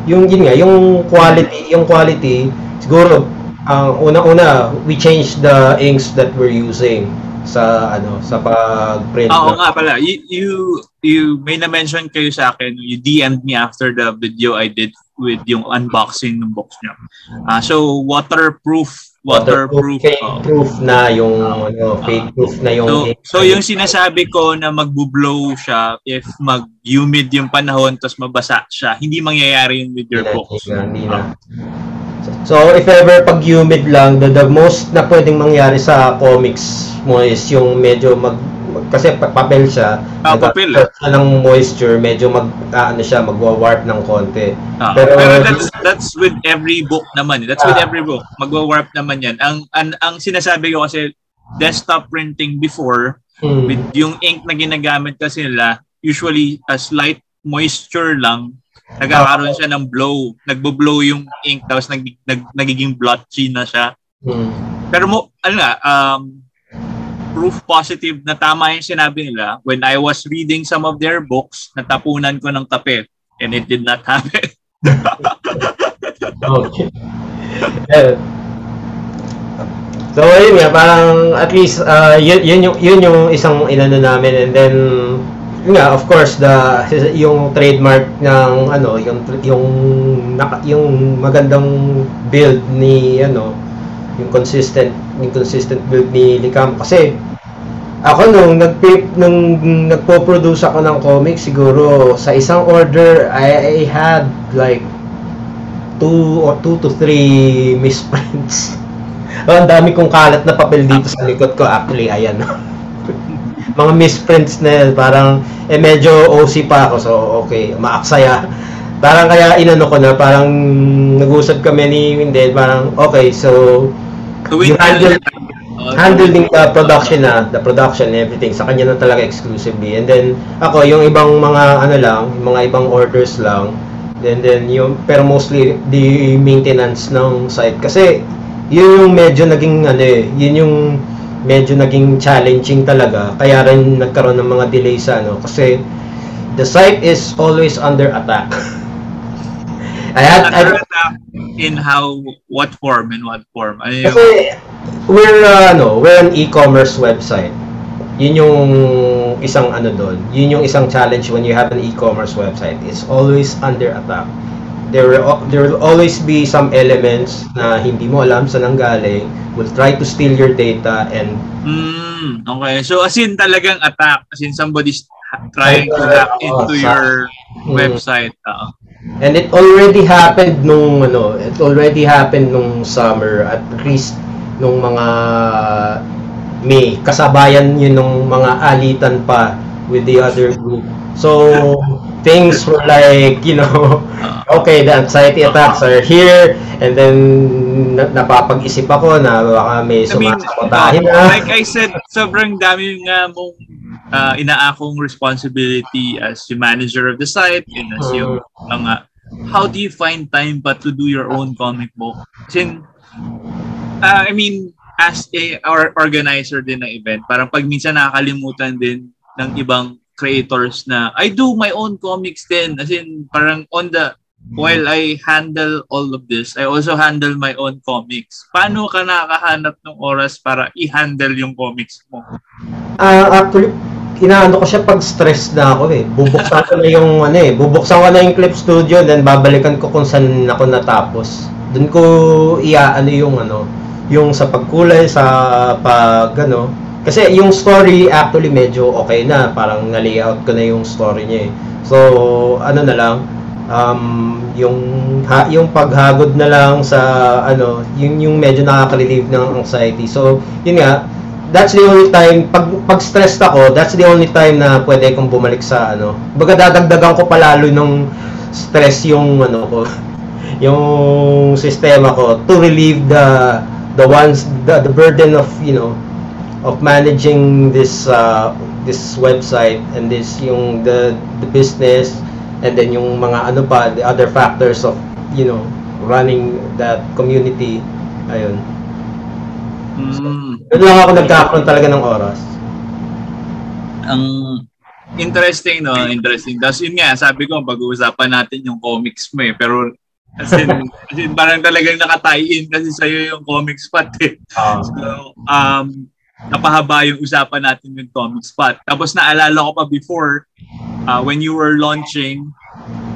yung yun nga, yung quality, yung quality, siguro, ang una-una, we change the inks that we're using sa ano sa pag-print.
Oo nga pala. You, you you may na-mention kayo sa akin, you DM'd me after the video I did with yung unboxing ng box niya. Uh, so waterproof waterproof
fake oh. proof na yung ano fake proof na yung
so, so yung sinasabi ko na magbo-blow siya if mag-humid yung panahon tapos mabasa siya hindi mangyayari yun with your
hindi
box
na, hindi na. So, if ever pag humid lang, the, the most na pwedeng mangyari sa comics mo is yung medyo mag, mag kasi papel siya,
ah, papel.
siya ng moisture, medyo mag uh, ano siya, magwa-warp ng konti.
Ah, pero, pero that's that's with every book naman. That's with ah. every book. Magwa-warp naman 'yan. Ang ang, ang sinasabi ko kasi desktop printing before hmm. with yung ink na ginagamit kasi nila, usually a slight moisture lang nagkakaroon siya ng blow. Nagbo-blow yung ink tapos nag, nag, nagiging blotchy na siya.
Hmm.
Pero mo, ano nga, um, proof positive na tama yung sinabi nila. When I was reading some of their books, natapunan ko ng kape and it did not happen.
okay. Yeah. So ayun nga, parang at least uh, yun, yun, yung, yun yung isang inano namin and then nga, of course, the yung trademark ng ano, yung yung yung magandang build ni ano, yung consistent, yung consistent build ni Likam kasi ako nung nag nung nagpo-produce ako ng comic siguro sa isang order I, I had like two or two to three misprints. oh, ang dami kong kalat na papel dito sa likod ko. Actually ayan mga misprints na yun, parang, eh medyo OC pa ako, so okay, maaksaya. Parang kaya inano ko na, parang nag-usap kami ni Windel, parang okay, so, you handle, handling the production na, the production and everything, sa kanya na talaga exclusively. And then, ako, yung ibang mga, ano lang, mga ibang orders lang, then then yung pero mostly the maintenance ng site kasi yun yung medyo naging ano eh yun yung medyo naging challenging talaga. Kaya rin nagkaroon ng mga delay sa ano. Kasi the site is always under attack.
I had, under I, attack in how, what form, in what form? Ano yung...
Kasi we're, uh, ano, we're an e-commerce website. Yun yung isang ano doon. Yun yung isang challenge when you have an e-commerce website. It's always under attack there will, there will always be some elements na hindi mo alam saan galing. Will try to steal your data and
mm, okay. So as in talagang attack. As in somebody's trying to hack into sa, your mm, website. Uh,
and it already happened nung ano it already happened nung summer at least nung mga May. Kasabayan yun nung mga alitan pa with the other group. So things were like, you know, okay, the anxiety attacks are here, and then na- napapag-isip ako na baka may sumasakotahin
na. Like I said, sobrang dami nga mong uh, inaakong responsibility as the manager of the site and as yung mga how do you find time pa to do your own comic book? Kasi, uh, I mean, as a or organizer din ng event, parang pag minsan nakakalimutan din ng ibang creators na I do my own comics din. As in, parang on the, while I handle all of this, I also handle my own comics. Paano ka nakakahanap ng oras para i-handle yung comics mo?
Uh, actually, inaano ko siya pag stress na ako eh. Bubuksan ko na yung ano eh, bubuksan ko na yung clip studio then babalikan ko kung saan ako natapos. Doon ko iaano yung ano, yung sa pagkulay sa pag ano, kasi yung story actually medyo okay na. Parang na-layout ko na yung story niya eh. So, ano na lang, um, yung ha, yung paghagod na lang sa ano, yung yung medyo nakaka-relieve ng anxiety. So, yun nga, that's the only time pag pag stressed ako, that's the only time na pwede kong bumalik sa ano. Baga dadagdagan ko palalo ng stress yung ano ko, yung sistema ko to relieve the the ones the, the burden of, you know, of managing this uh, this website and this yung the the business and then yung mga ano pa the other factors of you know running that community ayun
Mm,
doon lang ako nagkakaroon talaga ng oras
ang interesting, no? Interesting. Tapos yun nga, sabi ko, pag-uusapan natin yung comics mo eh. Pero as in, as in parang talagang nakatie in kasi sa'yo yung comic spot eh.
Ah.
So, um, napahaba yung usapan natin yung comic spot. Tapos naalala ko pa before, uh, when you were launching,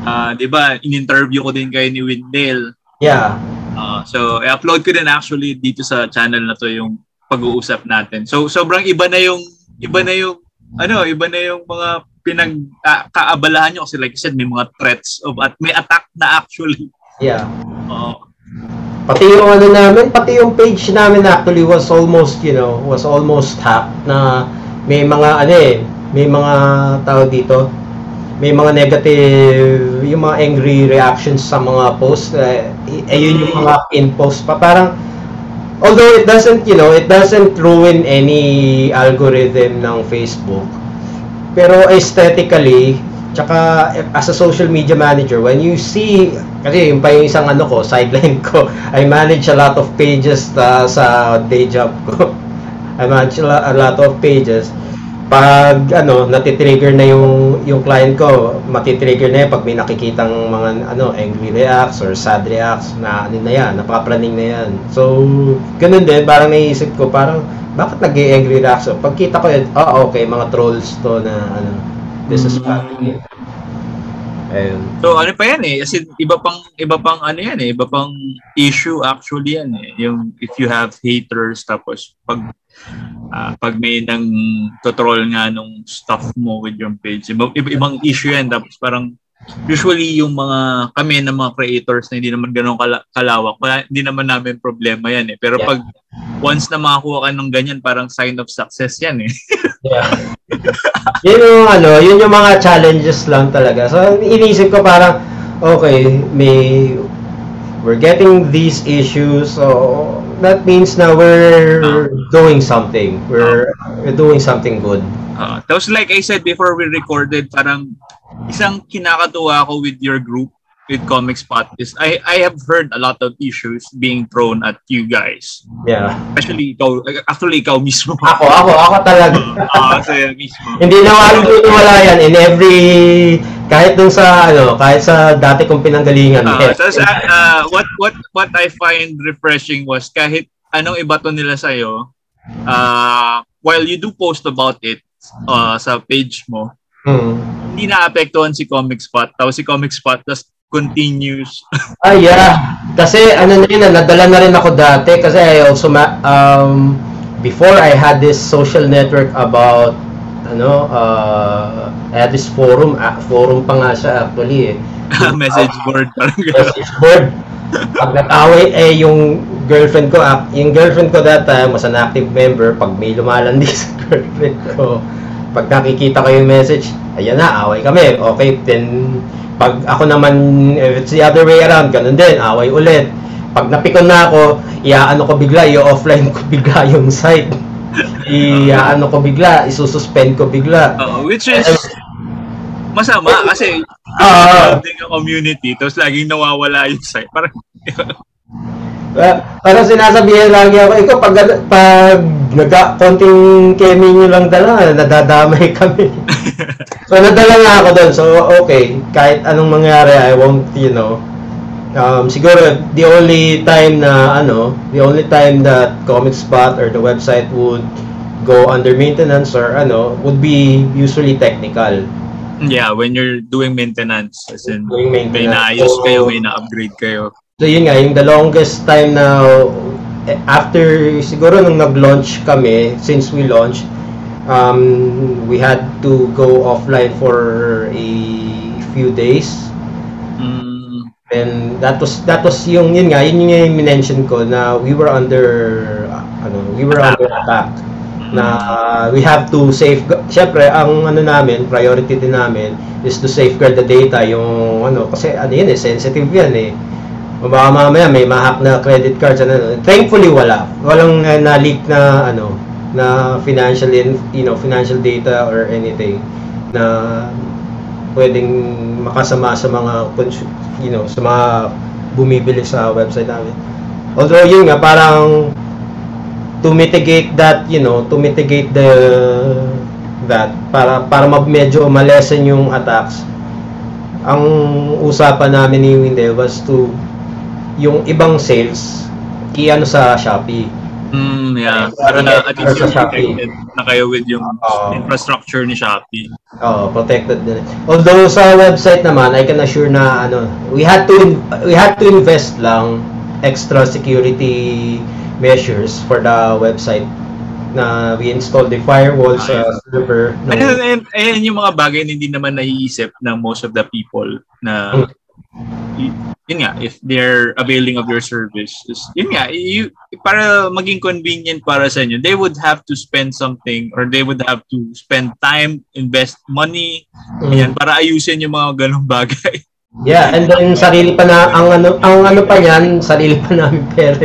uh, di ba, in-interview ko din kayo ni Windale.
yeah
Uh, so, i-upload ko din actually dito sa channel na to yung pag-uusap natin. So, sobrang iba na yung, iba na yung, ano, iba na yung mga pinag ah, kaabalahan nyo kasi like you said, may mga threats of at may attack na actually.
yeah
Uh,
Pati yung ano namin, pati yung page namin actually was almost, you know, was almost hacked na may mga ano eh, may mga tao dito, may mga negative, yung mga angry reactions sa mga posts, eh, ayun yung mga in post pa. Parang, although it doesn't, you know, it doesn't ruin any algorithm ng Facebook, pero aesthetically, tsaka as a social media manager, when you see, kasi yung pa yung isang ano ko, sideline ko, I manage a lot of pages uh, sa day job ko. I manage a lot, of pages. Pag ano, natitrigger na yung yung client ko, matitrigger na yan pag may nakikitang mga ano, angry reacts or sad reacts na ano na yan, napapraning na yan. So, ganun din, parang naisip ko, parang bakit nag angry reacts? Pagkita ko yun, oh, okay, mga trolls to na ano, this is happening. Ayun.
So ano pa yan eh, kasi iba pang iba pang ano yan eh, iba pang issue actually yan eh. Yung if you have haters tapos pag ah, pag may nang troll nga nung stuff mo with your page, iba, iba, ibang issue yan tapos parang usually yung mga kami ng mga creators na hindi naman ganun kala, kalawak, wala, hindi naman namin problema yan eh. Pero
Yeah.
pag once na makakuha ka ng ganyan, parang sign of success yan eh.
Yeah. yun yung ano, yun yung mga challenges lang talaga. So, inisip ko parang, okay, may, we're getting these issues, so that means na we're doing something. We're, we're doing something good.
Uh, tapos like I said before we recorded, parang isang kinakatuwa ko with your group, with Comic Spot, is I, I have heard a lot of issues being thrown at you guys.
Yeah.
Especially ikaw, actually ikaw mismo.
Ako, ako, ako talaga.
Ah, sa'yo mismo.
Hindi na wala yan in every, kahit dun sa, ano, kahit sa dati kong pinanggalingan.
Uh, tapos, uh, uh, what, what, what I find refreshing was kahit anong ibato nila sa'yo, uh, while you do post about it uh, sa page mo,
Hmm.
hindi naapektuhan si Comic Spot. Tapos si Comic Spot continues.
Ah, yeah. Kasi ano na yun, nadala na rin ako dati kasi I also ma- um before I had this social network about ano uh I had this forum ah, forum pa nga siya actually eh.
message board.
Message board. Pag nag-away eh yung girlfriend ko, ah, yung girlfriend ko that time was an active member. Pag may lumalandi sa girlfriend ko, pag nakikita ko yung message, ayan na, away kami. Okay, then pag ako naman, if it's the other way around, ganun din, away ulit. Pag napikon na ako, iaano ko bigla, i-offline ko bigla yung site. Iaano ko bigla, isususpend ko bigla.
Oo, which is masama kasi building a community tapos laging nawawala yung site. Parang
Uh, parang sinasabihan lagi ako, ikaw pag, pag nagka, konting kemi nyo lang dala, nadadamay kami. so, nadala nga ako doon. So, okay, kahit anong mangyari, I won't, you know, um, siguro, the only time na, ano, the only time that Comic Spot or the website would go under maintenance or, ano, would be usually technical.
yeah, when you're doing maintenance as in
Doing
may
maintenance.
naayos
So,
kayo, may na-upgrade kayo.
So yun nga, yung the longest time na after siguro nung nag-launch kami, since we launched, um, we had to go offline for a few days.
Mm,
And that was that was yung yun nga, yun yung mention ko na we were under ano, we were under attack. Na uh, we have to save syempre ang ano namin priority din namin is to safeguard the data yung ano kasi ano yun eh sensitive yan eh o baka mamaya may ma-hack na credit cards ano thankfully wala walang uh, na-leak na ano na financial in, you know, financial data or anything na pwedeng makasama sa mga you know, sa mga bumibili sa website namin. Although yun nga parang to mitigate that, you know, to mitigate the that para para medyo malesen yung attacks. Ang usapan namin ni Windel was to yung ibang sales i-ano sa Shopee.
Mm, yeah. Para na at least
sa Shopee.
protected na kayo with yung
Oo.
infrastructure ni Shopee.
Oh, protected din. Although sa website naman, I can assure na ano, we had to we had to invest lang extra security measures for the website na we installed the firewall sa
Ayun.
server. ng-
Ayun, ayun, ayun yung mga bagay na hindi naman naiisip ng most of the people na y- yun nga, if they're availing of your service, is, yun nga, you, para maging convenient para sa inyo, they would have to spend something or they would have to spend time, invest money,
Mm.
yan, para ayusin yung mga ganong bagay.
Yeah, and then sarili pa na ang ano ang ano pa niyan, sarili pa namin pera.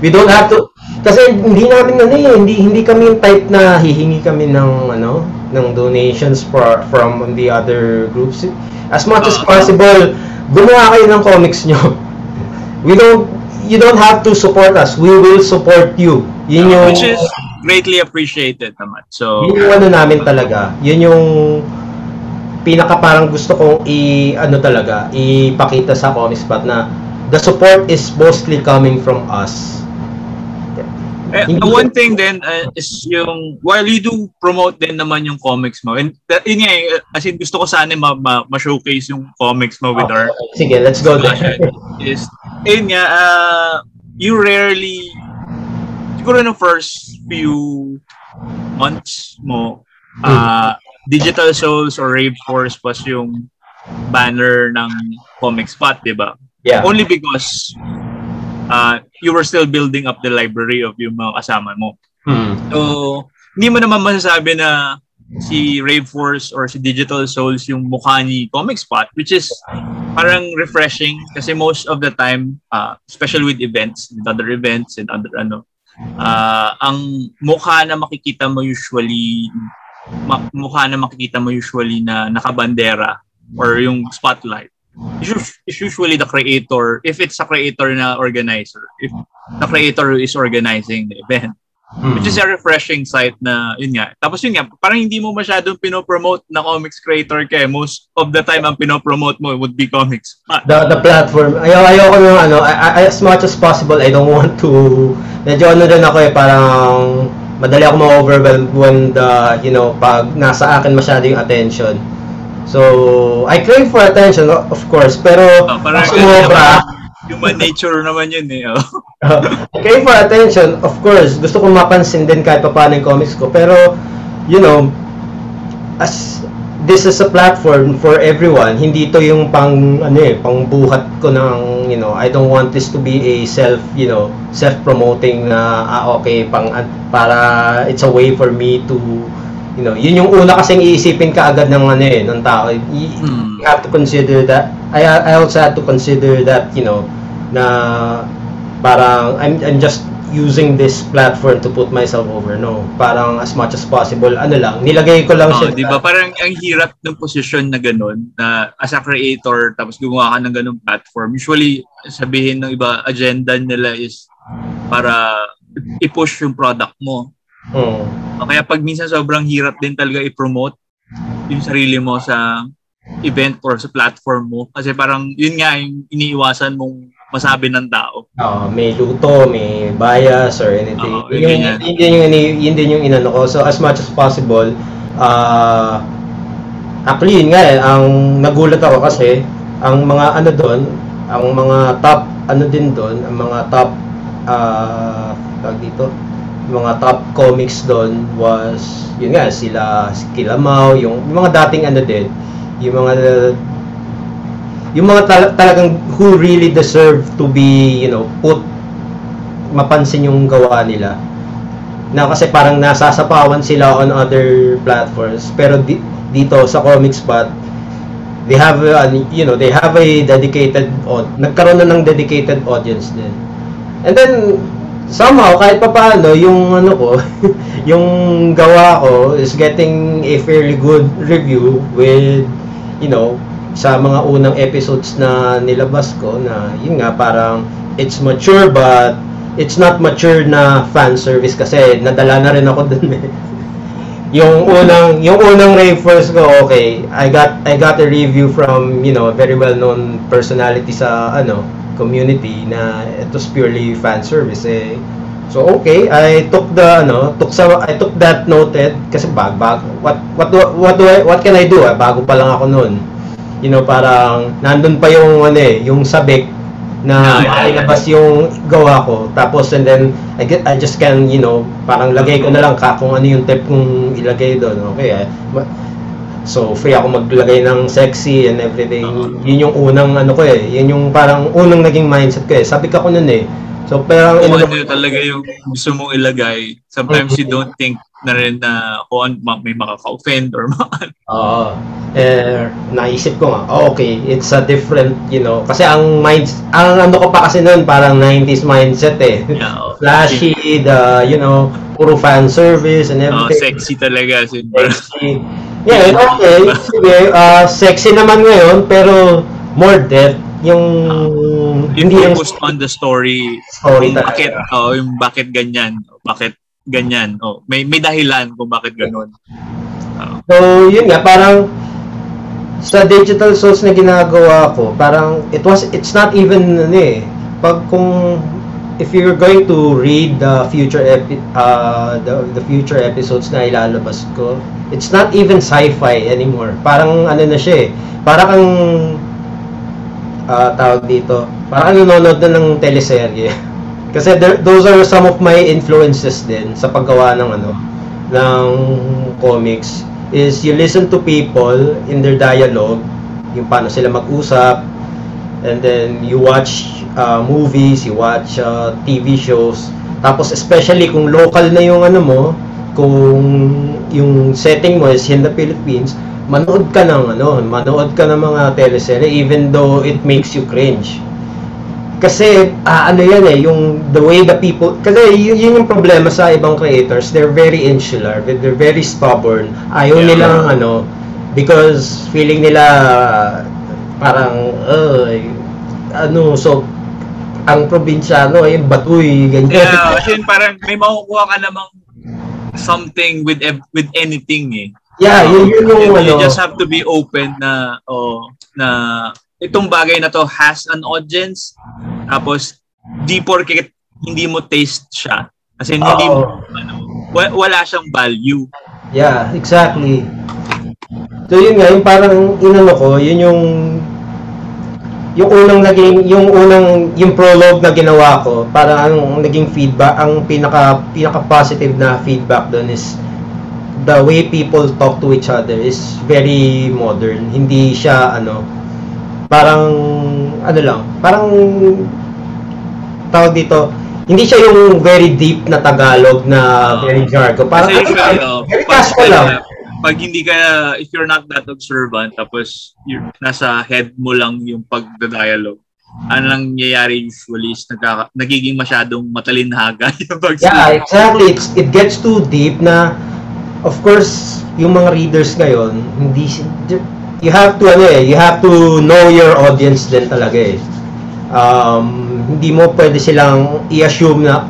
We don't have to kasi hindi namin ano eh, hindi hindi kami yung type na hihingi kami ng ano ng donations for from the other groups. As much as
Ah.
possible, gumawa kayo ng comics nyo. We don't you don't have to support us. We will support you. Yun yung
Which is greatly appreciated naman. So,
yun yung ano namin talaga. Yun yung pinaka parang gusto kong i ano talaga ipakita sa Comic Spot na the support is mostly coming from us.
Eh, one thing then uh, is yung while you do promote din naman yung comics mo and that, yun nga eh, as in gusto ko sana ma, ma, ma-showcase yung comics mo with our
Sige, let's go there.
is yun nga uh, you rarely siguro no first few months mo uh, Digital Souls or Rave Force was yung banner ng comic spot, di ba?
yeah.
Only because uh, you were still building up the library of yung mga kasama mo.
Hmm.
So, hindi mo naman masasabi na si Rave Force or si Digital Souls yung mukha ni Comic Spot, which is parang refreshing kasi most of the time, uh, especially with events, with other events and other ano, uh, ang mukha na makikita mo usually, ma- mukha na makikita mo usually na nakabandera or yung spotlight is usually the creator if it's a creator na organizer if the creator is organizing the event
Hmm.
Which is a refreshing sight na, yun nga. Tapos yun nga, parang hindi mo masyadong pinopromote na comics creator kaya most of the time ang pinopromote mo would be comics. Ah,
the the platform. Ayaw ayoko yung ano, I, I- as much as possible I don't want to medyo ano din ako eh parang madali ako ma-overwhelmed when the, you know, pag nasa akin masyado yung attention. So, I crave for attention, of course, pero
Oh, parang
sumobra,
human nature naman yun eh. Oh.
I crave for attention, of course, gusto kong mapansin din kahit pa paano yung comics ko, pero, you know, as this is a platform for everyone. Hindi to yung pang ano eh, pang buhat ko ng, you know, I don't want this to be a self, you know, self-promoting na ah okay, pang para it's a way for me to you know, yun yung una kasing iisipin ka agad ng ano eh, ng tao. You have to consider that. I I also had to consider that, you know, na parang I'm I'm just using this platform to put myself over. No, parang as much as possible, ano lang, nilagay ko lang
Oh,
siya.
di ba? Parang ang hirap ng posisyon na ganun na as a creator tapos gumawa ka ng ganung platform. Usually, sabihin ng iba, agenda nila is para i-push yung product mo.
Mm.
O Kaya pag minsan sobrang hirap din talaga i-promote yung sarili mo sa event or sa platform mo. Kasi parang yun nga yung iniiwasan mong masabi ng tao.
Oo, may luto, may bias or anything.
Oo,
yun,
ganyan.
yun, din yung, yun din yung inano ko. So, as much as possible, uh, actually, yun nga eh, ang nagulat ako kasi, ang mga ano doon, ang mga top, ano din doon, ang mga top, uh, dito, mga top comics doon was, yun nga, sila, si Kilamau, yung, yung mga dating ano din, yung mga yung mga tal- talagang who really deserve to be, you know, put mapansin yung gawa nila. Na kasi parang nasasapawan sila on other platforms. Pero di- dito sa Comic Spot, they have a, you know, they have a dedicated nagkaroon na ng dedicated audience din. And then somehow kahit pa paano yung ano ko yung gawa ko is getting a fairly good review with you know sa mga unang episodes na nilabas ko na yun nga parang it's mature but it's not mature na fan service kasi nadala na rin ako dun eh. yung unang yung unang rave first ko okay I got I got a review from you know a very well known personality sa ano community na it was purely fan service eh so okay I took the ano took sa I took that noted kasi bag bag what what do, what do I, what can I do eh, bago pa lang ako noon you know parang nandun pa yung ano eh yung sabik na
Yeah, yeah,
mailabas yung gawa ko. Tapos and then I get I just can, you know, parang lagay ko na lang ka kung ano yung type kong ilagay doon. Okay. Eh. So free ako maglagay ng sexy and everything.
Oo.
Yun yung unang ano ko eh. Yun yung parang unang naging mindset ko eh. Sabi ka ko noon eh. So parang
Kung
ino-
ano yung talaga yung gusto mong ilagay, sometimes you don't think na rin na kung ano, may makaka-offend or mga
Oo. eh, naisip ko nga, oh, okay, it's a different, you know, kasi ang minds, ang ano ko pa kasi noon, parang 90s mindset eh.
Yeah, oh.
Flashy, the, you know, puro fan service and
Oh,
everything.
sexy talaga. Simple.
Sexy. Yeah, okay. Sige, uh, sexy naman ngayon, pero more depth. Yung,
Yung
yung
focused on the story.
story
Kung bakit, oh, yung bakit ganyan. Bakit ganyan. Oh, may may dahilan kung bakit ganun.
So, yun nga, parang sa digital source na ginagawa ko, parang it was, it's not even, ano eh, pag kung, if you're going to read the future epi, uh, the, the future episodes na ilalabas ko, it's not even sci-fi anymore. Parang ano na siya eh, parang kang, uh, tawag dito, parang nanonood na ng teleserye. Kasi there, those are some of my influences din sa paggawa ng ano, ng comics is you listen to people in their dialogue, yung paano sila mag-usap, and then you watch uh, movies, you watch uh, TV shows, tapos especially kung local na yung ano mo, kung yung setting mo is in the Philippines, manood ka ng ano, manood ka ng mga teleserye even though it makes you cringe. Kasi ah, ano yan eh, yung the way the people, kasi yun, yun yung problema sa ibang creators, they're very insular, they're very stubborn. Ayaw
Yeah.
nilang ano, because feeling nila parang, uh, ano, so, ang probinsyano ay batuy, ganyan.
Yeah, kasi parang may makukuha ka namang something with with anything eh.
Yeah, yun, yun yung
you,
ano.
you just have to be open na oh na itong bagay na to has an audience tapos di porket hindi mo taste siya kasi hindi mo ano, wa- wala siyang value.
Yeah, exactly. So yun nga, yung parang inano ko, yun yung yung unang naging yung unang yung prologue na ginawa ko, parang ang naging feedback, ang pinaka pinaka positive na feedback doon is the way people talk to each other is very modern. Hindi siya ano parang ano lang, parang tawag dito, hindi siya yung very deep na Tagalog na very jargon. Parang
Kasi
ano
oh,
very
pag,
casual lang.
pag hindi ka, if you're not that observant, tapos you're, nasa head mo lang yung pagda-dialogue, ano lang nangyayari usually is nagkaka, nagiging masyadong matalinhaga yung pag
Yeah, exactly. It's, it gets too deep na, of course, yung mga readers ngayon, hindi, you have to, ano eh, you have to know your audience din talaga eh. Um, hindi mo pwede silang i-assume na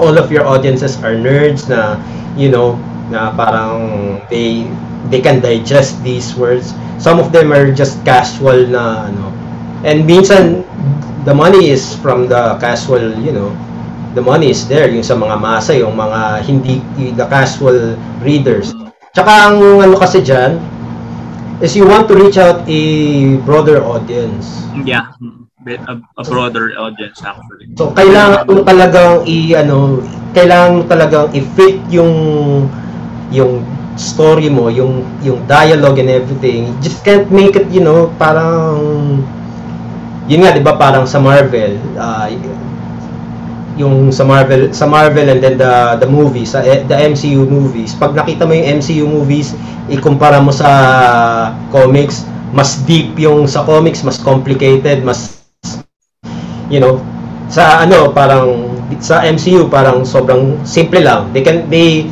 all of your audiences are nerds na, you know, na parang they they can digest these words. Some of them are just casual na ano. And minsan the money is from the casual, you know, the money is there yung sa mga masa, yung mga hindi the casual readers. Tsaka ang ano kasi diyan is you want to reach out a broader audience.
Yeah. A, a broader audience actually.
So kailangan mo talagang i ano, kailangan mo talagang i-fit yung yung story mo, yung yung dialogue and everything. You just can't make it, you know, parang yun nga, 'di ba, parang sa Marvel, ah, yung sa Marvel sa Marvel and then the the movies, sa the MCU movies. Pag nakita mo yung MCU movies, ikumpara mo sa comics, mas deep yung sa comics, mas complicated, mas you know, sa ano, parang sa MCU parang sobrang simple lang. They can they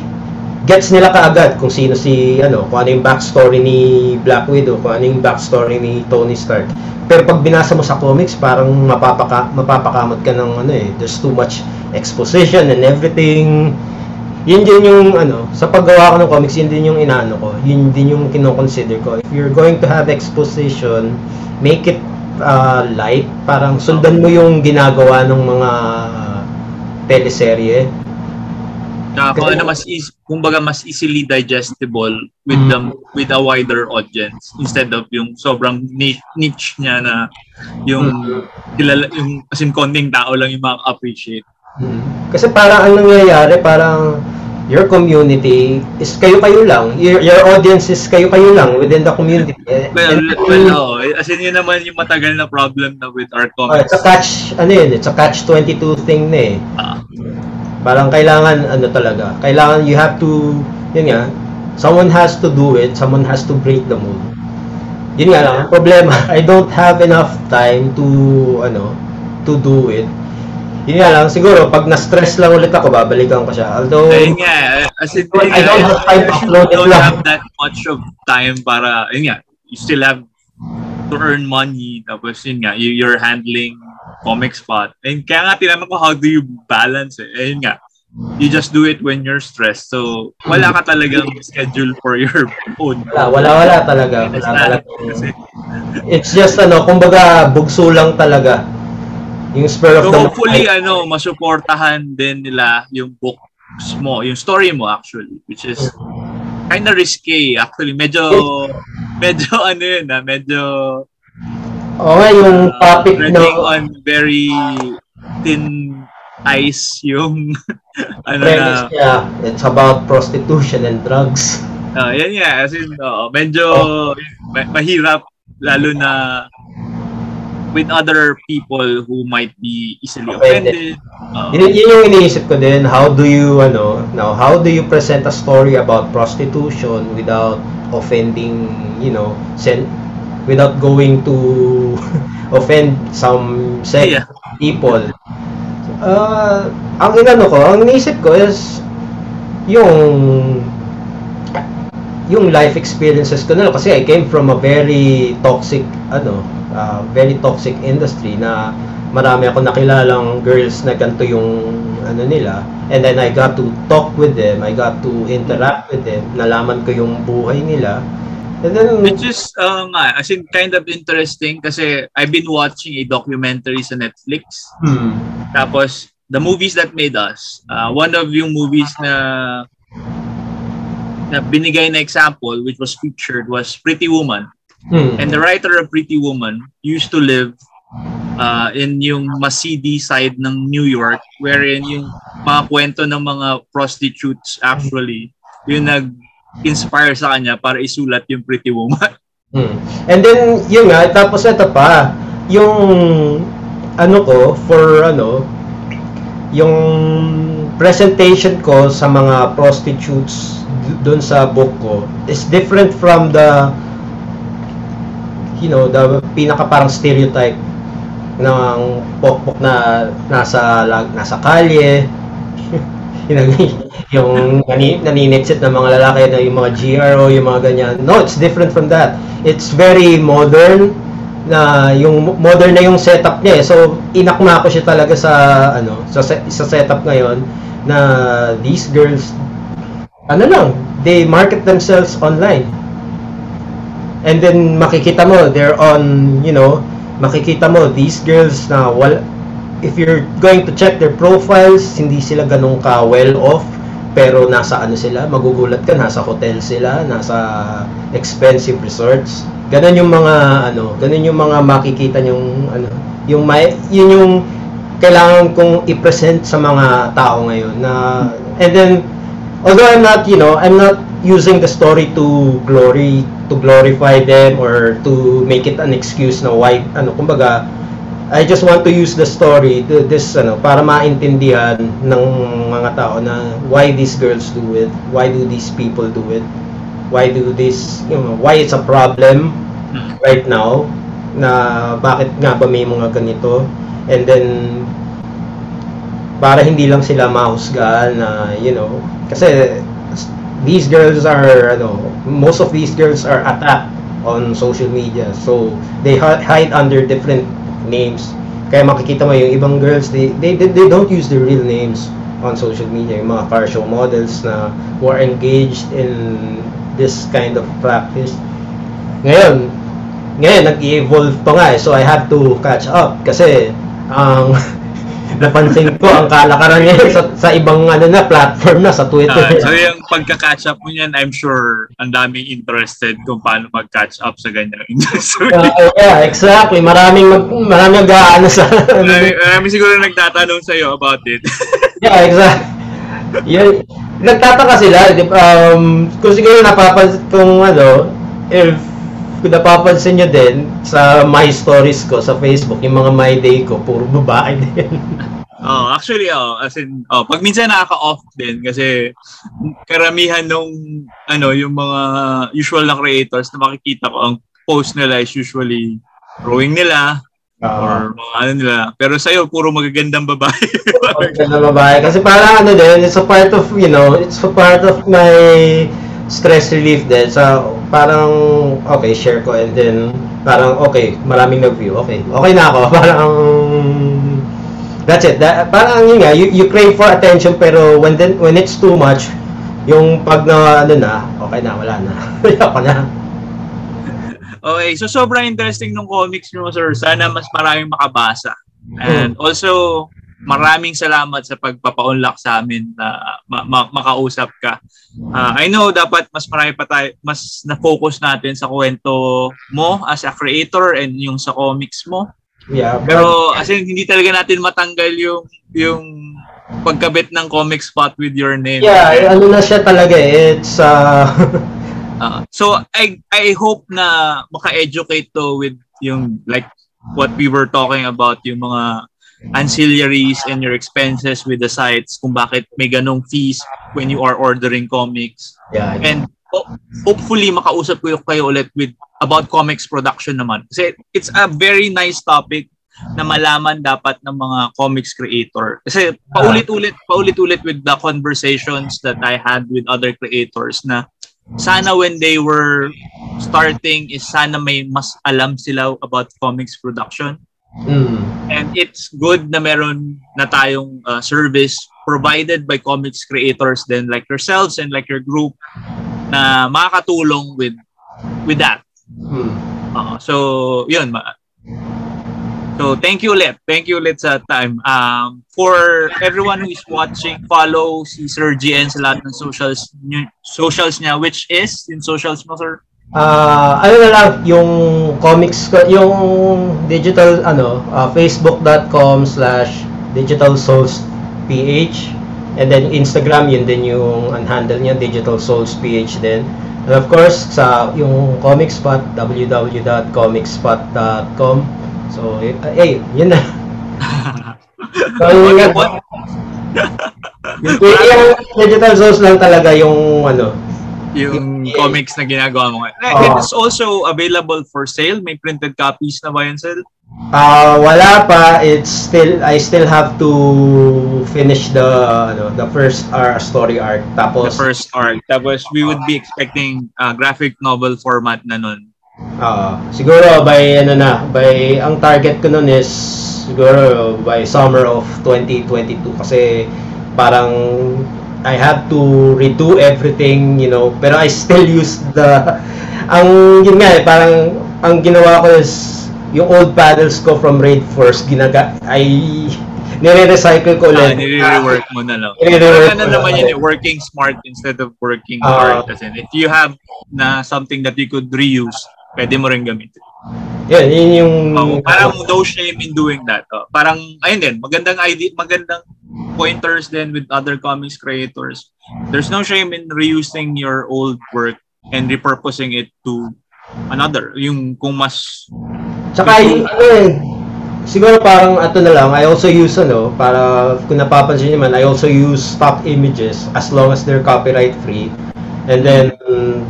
gets nila kaagad kung sino si ano, kung ano yung backstory ni Black Widow, kung ano yung backstory ni Tony Stark. Pero pag binasa mo sa comics, parang mapapaka mapapakamot ka ng ano eh, there's too much exposition and everything. Yun din yung ano, sa paggawa ko ng comics, yun din yung inaano ko. Yun din yung kino-consider ko. If you're going to have exposition, make it uh, light. Parang sundan mo yung ginagawa ng mga teleserye.
Uh, kung ano mas easy, kumbaga mas easily digestible with
Mm.
the with a wider audience instead of yung sobrang niche, niche niya na yung
Mm.
kilala yung as in konting tao lang yung maka-appreciate.
Hmm. Kasi parang ang nangyayari, parang your community is kayo-kayo lang. Your, your audience is kayo-kayo lang within the community. Eh,
Well,
and-
well, oo. as in yun naman yung matagal na problem na with our
Oh,
comics.
it's a catch, ano yun, it's a catch 22 thing na eh.
Ah.
Parang kailangan, ano talaga, kailangan you have to, yun nga, someone has to do it, someone has to break the mold. Yun nga lang, ang problema, I don't have enough time to, ano, to do it. Yun nga lang, siguro, pag na-stress lang ulit ako, babalikan ko siya. Although,
Ayun nga, as in,
I
yun nga,
don't have time to upload it
don't
lang.
have that much of time para, yun nga, you still have to earn money, tapos yun nga, you, you're handling comic spot. And kaya nga, tinanong ko, how do you balance it? Ayun nga, you just do it when you're stressed. So, wala ka talagang schedule for your own.
wala, wala, wala talaga. Wala talaga.
Kasi,
It's just, ano, kumbaga, bugso lang talaga. Yung spur of
so
the
hopefully, ano, masuportahan din nila yung books mo, yung story mo actually, which is kind of risky actually. Medyo, medyo ano yun ah, medyo
Oo nga, yung
uh,
topic
treading
na,
on very thin ice yung ano na
niya, it's about prostitution and drugs.
uh, yan nga as in oo, medyo ma- mahirap lalo na with other people who might be easily
Offended.
offended. Uh,
Yun, yun yung iniisip ko din, how do you, ano, now, how do you present a story about prostitution without offending, you know, sen without going to offend some sex
Yeah.
people. Uh, ang inano ko, ang iniisip ko is yung yung life experiences ko na kasi I came from a very toxic ano uh, very toxic industry na marami ako nakilalang girls na ganito yung ano nila and then I got to talk with them I got to interact with them nalaman ko yung buhay nila
Which is, uh, nga, as in kind of interesting kasi I've been watching a documentary sa Netflix.
hmm,
Tapos, the movies that made us, uh, one of yung movies na na binigay na example which was featured was Pretty Woman.
hmm,
And the writer of Pretty Woman used to live uh, in yung Masidi side ng New York wherein yung mga kwento ng mga prostitutes actually yung nag-inspire sa kanya para isulat yung Pretty Woman.
hmm. and then yun nga tapos ito pa yung ano ko for ano yung presentation ko sa mga prostitutes doon sa book ko is different from the you know the pinaka parang stereotype ng pokpok na nasa nasa kalye yung, nani, naninitsit ng mga lalaki na yung mga GRO, yung mga ganyan. No, it's different from that. It's very modern na yung modern na yung setup niya eh. So, inakma ko siya talaga sa ano, sa sa setup ngayon na these girls ano lang, they market themselves online. And then makikita mo they're on, you know, makikita mo these girls na wal if you're going to check their profiles, hindi sila ganun ka well off pero nasa ano sila, magugulat ka, nasa hotel sila, nasa expensive resorts. Ganun yung mga ano, ganun yung mga makikita yung ano, yung may yun yung kailangan kong i-present sa mga tao ngayon na and then although I'm not, you know, I'm not using the story to glory to glorify them or to make it an excuse na why ano kumbaga I just want to use the story to this ano para maintindihan ng mga tao na why these girls do it, why do these people do it, why do this, you know, why it's a problem right now na bakit nga ba may mga ganito and then para hindi lang sila mahusgahan na, you know, kasi these girls are, ano, most of these girls are attacked on social media. So, they hi- hide under different names. Kaya makikita mo yung ibang girls, they, they, they, they don't use their real names on social media. Yung mga car show models na who are engaged in this kind of practice. Ngayon, ngayon, nag-evolve pa nga eh. So, I have to catch up kasi ang napansin ko ang kalakaran niya sa, sa ibang ano na platform na sa Twitter.
Ah, so yung pagka-catch up mo niyan, I'm sure ang daming interested kung paano mag-catch up sa ganyang industry.
Uh, yeah, exactly. Maraming mag, maraming nag-aano sa
marami, marami siguro nagtatanong sa iyo about it.
Yeah, exactly. Yan, nagtataka sila? Um, kung siguro napapansin kung ano, if kung napapansin nyo din sa my stories ko sa Facebook, yung mga my day ko, puro babae din.
oh, actually, oh, as in, oh, pag minsan nakaka-off din kasi karamihan nung, ano, yung mga usual na creators na makikita ko, ang post nila is usually drawing nila, or mga ano nila. Pero sa'yo, puro magagandang babae.
na babae. Kasi parang ano din, it's a part of, you know, it's a part of my stress relief din. So, parang, okay, share ko and then, parang, okay, maraming nag-view. Okay, okay na ako. Parang, that's it. That, parang yun nga, you, you crave for attention pero when then, when it's too much, yung pag na, ano na, okay na, wala na. Ayoko na.
Okay, so sobrang interesting nung comics nyo, sir. Sana mas maraming makabasa. And also, maraming salamat sa pagpapa-unlock sa amin na ma- ma- makausap ka. Uh, I know dapat mas marami pa tayo, mas na-focus natin sa kwento mo as a creator and yung sa comics mo.
Yeah.
Pero as in, hindi talaga natin matanggal yung yung pagkabit ng comic spot with your name.
Yeah, ano na siya talaga eh. It's uh,
Uh, so I I hope na maka-educate to with yung like what we were talking about yung mga ancillaries and your expenses with the sites kung bakit may ganong fees when you are ordering comics.
yeah.
And ho- hopefully makausap ko kayo ulit with about comics production naman. Kasi it's a very nice topic na malaman dapat ng mga comics creator. Kasi paulit-ulit, paulit-ulit with the conversations that I had with other creators na sana when they were starting is sana may mas alam sila about comics production.
Mm.
And it's good na meron na tayong uh, service provided by comics creators then like yourselves and like your group na makakatulong with with that.
Mm.
Uh, so, yun. ma- So, thank you ulit. Thank you ulit sa time. Um, for everyone who is watching, follow si Sir GN sa lahat ng socials, ny- socials niya, which is, in socials mo, sir?
Ah, ano na lang yung comics ko, yung digital ano, ah, facebook.com slash digital souls ph and then Instagram yun din yung ang handle niya digital souls ph din. And of course sa yung comic spot www.comicspot.com so eh, eh yun na. So, yun yung, yung digital souls lang talaga yung ano
yung
Yeah.
comics na ginagawa mo. ngayon.
Oo.
It's also available for sale. May printed copies na ba yun, sir?
Ah, wala pa. It's still I still have to finish the ano, the first uh, story arc.
The
Tapos
first arc. Tapos, we would be expecting uh, graphic novel format na nun.
ah, siguro by ano na, by ang target ko nun is siguro by summer of 2022 kasi parang I have to redo everything, you know. Pero I still use the ang yun nga eh, parang ang ginawa ko is yung old panels ko from Raid Force ginaga ay nire-recycle ko
Ah,
ulit.
nire-rework mo na lang.
Nire-rework
Ano naman
na.
yun, eh, working smart instead of working
Ah.
hard. Kasi if you have na something that you could reuse, pwede mo rin gamitin.
Yun, yun yung
Oh, parang no shame in doing that. Oh. Parang, ayun din, magandang idea, magandang pointers din with other comics creators. There's no shame in reusing your old work and repurposing it to another. Yung kung mas
Tsaka yung ano eh, siguro parang ato na lang, I also use ano, para kung napapansin niyo man, I also use stock images as long as they're copyright free. And then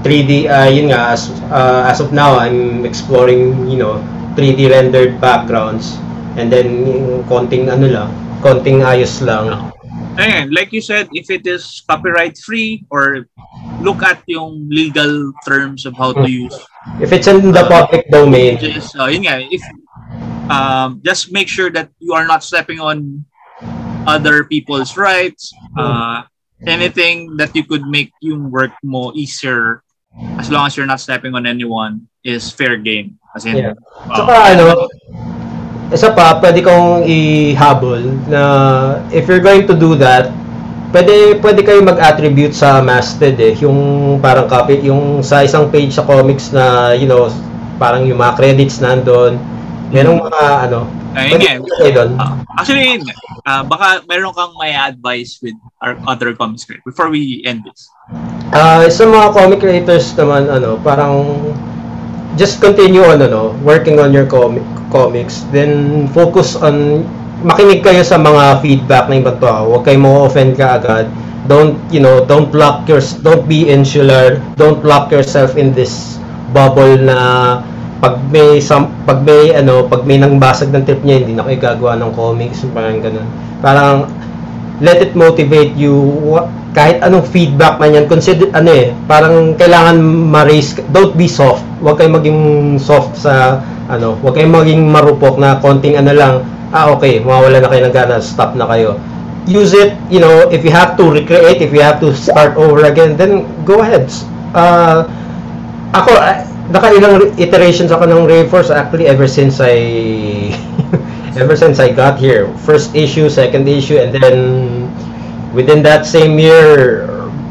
3D, uh, yun nga, as, uh, as of now, I'm exploring, you know, 3D rendered backgrounds. And then yung konting ano lang, konting ayos lang.
Ayan, like you said, if it is copyright free or look at yung legal terms of how to use.
If it's in the public domain.
Just, uh, yun nga, if, um, just make sure that you are not stepping on other people's rights. Uh, anything that you could make yung work mo easier as long as you're not stepping on anyone is fair game. As in,
Yeah.
uh,
Saka ano, isa pa, pwede kong ihabol na if you're going to do that, pwede pwede kayo mag-attribute sa masthead eh, yung parang copy, yung sa isang page sa comics na, you know, parang yung mga credits nandoon. Merong mga ano,
ayun nga. Uh, actually. Uh, baka meron kang may advice with our other comics creators before we end this.
Ah, sa mga comic creators naman ano, parang just continue on ano, working on your comic comics, then focus on makinig kayo sa mga feedback ng ibang tao. Huwag kayo mo-offend ka agad. Don't, you know, don't lock your don't be insular. Don't lock yourself in this bubble na pag may some, pag may ano, pag may nang basag ng trip niya, hindi na kayo gagawa ng comics, parang ganun. Parang let it motivate you kahit anong feedback man yan consider ano eh parang kailangan ma-raise don't be soft. Huwag kayong maging soft sa ano huwag kayong maging marupok na konting ano lang ah okay mawawala na kayo ng gana stop na kayo. Use it you know if you have to recreate if you have to start over again then go ahead. Uh, ako nakailang iterations ako ng Rayforce actually ever since I ever since I got here. First issue, second issue, and then within that same year,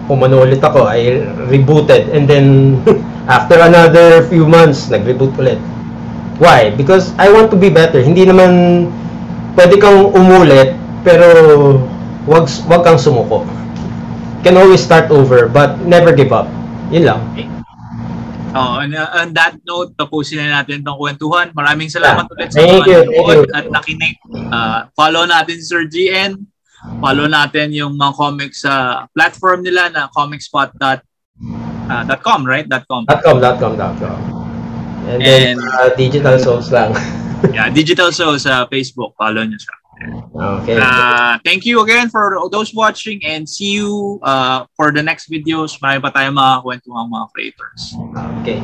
pumano ulit ako. I rebooted. And then after another few months, nag-reboot ulit. Why? Because I want to be better. Hindi naman pwede kang umulit, pero wag, wag kang sumuko. Can always start over, but never give up. Yun lang.
Oh, and uh, on that note, tapusin na natin itong kwentuhan. Maraming salamat ulit sa mga
you.
at nakinig. Uh, follow natin si Sir GN. Follow natin yung mga comics sa platform nila na comicspot.com, uh, dot .com, right? Dot .com.
.com, .com, .com. And then,
And-
uh, digital souls lang.
Yeah, Digital Show sa Facebook. Follow nyo siya.
Okay.
Uh, thank you again for those watching and see you uh, for the next videos. Marami pa tayong mga kwentuhan mga creators.
Okay.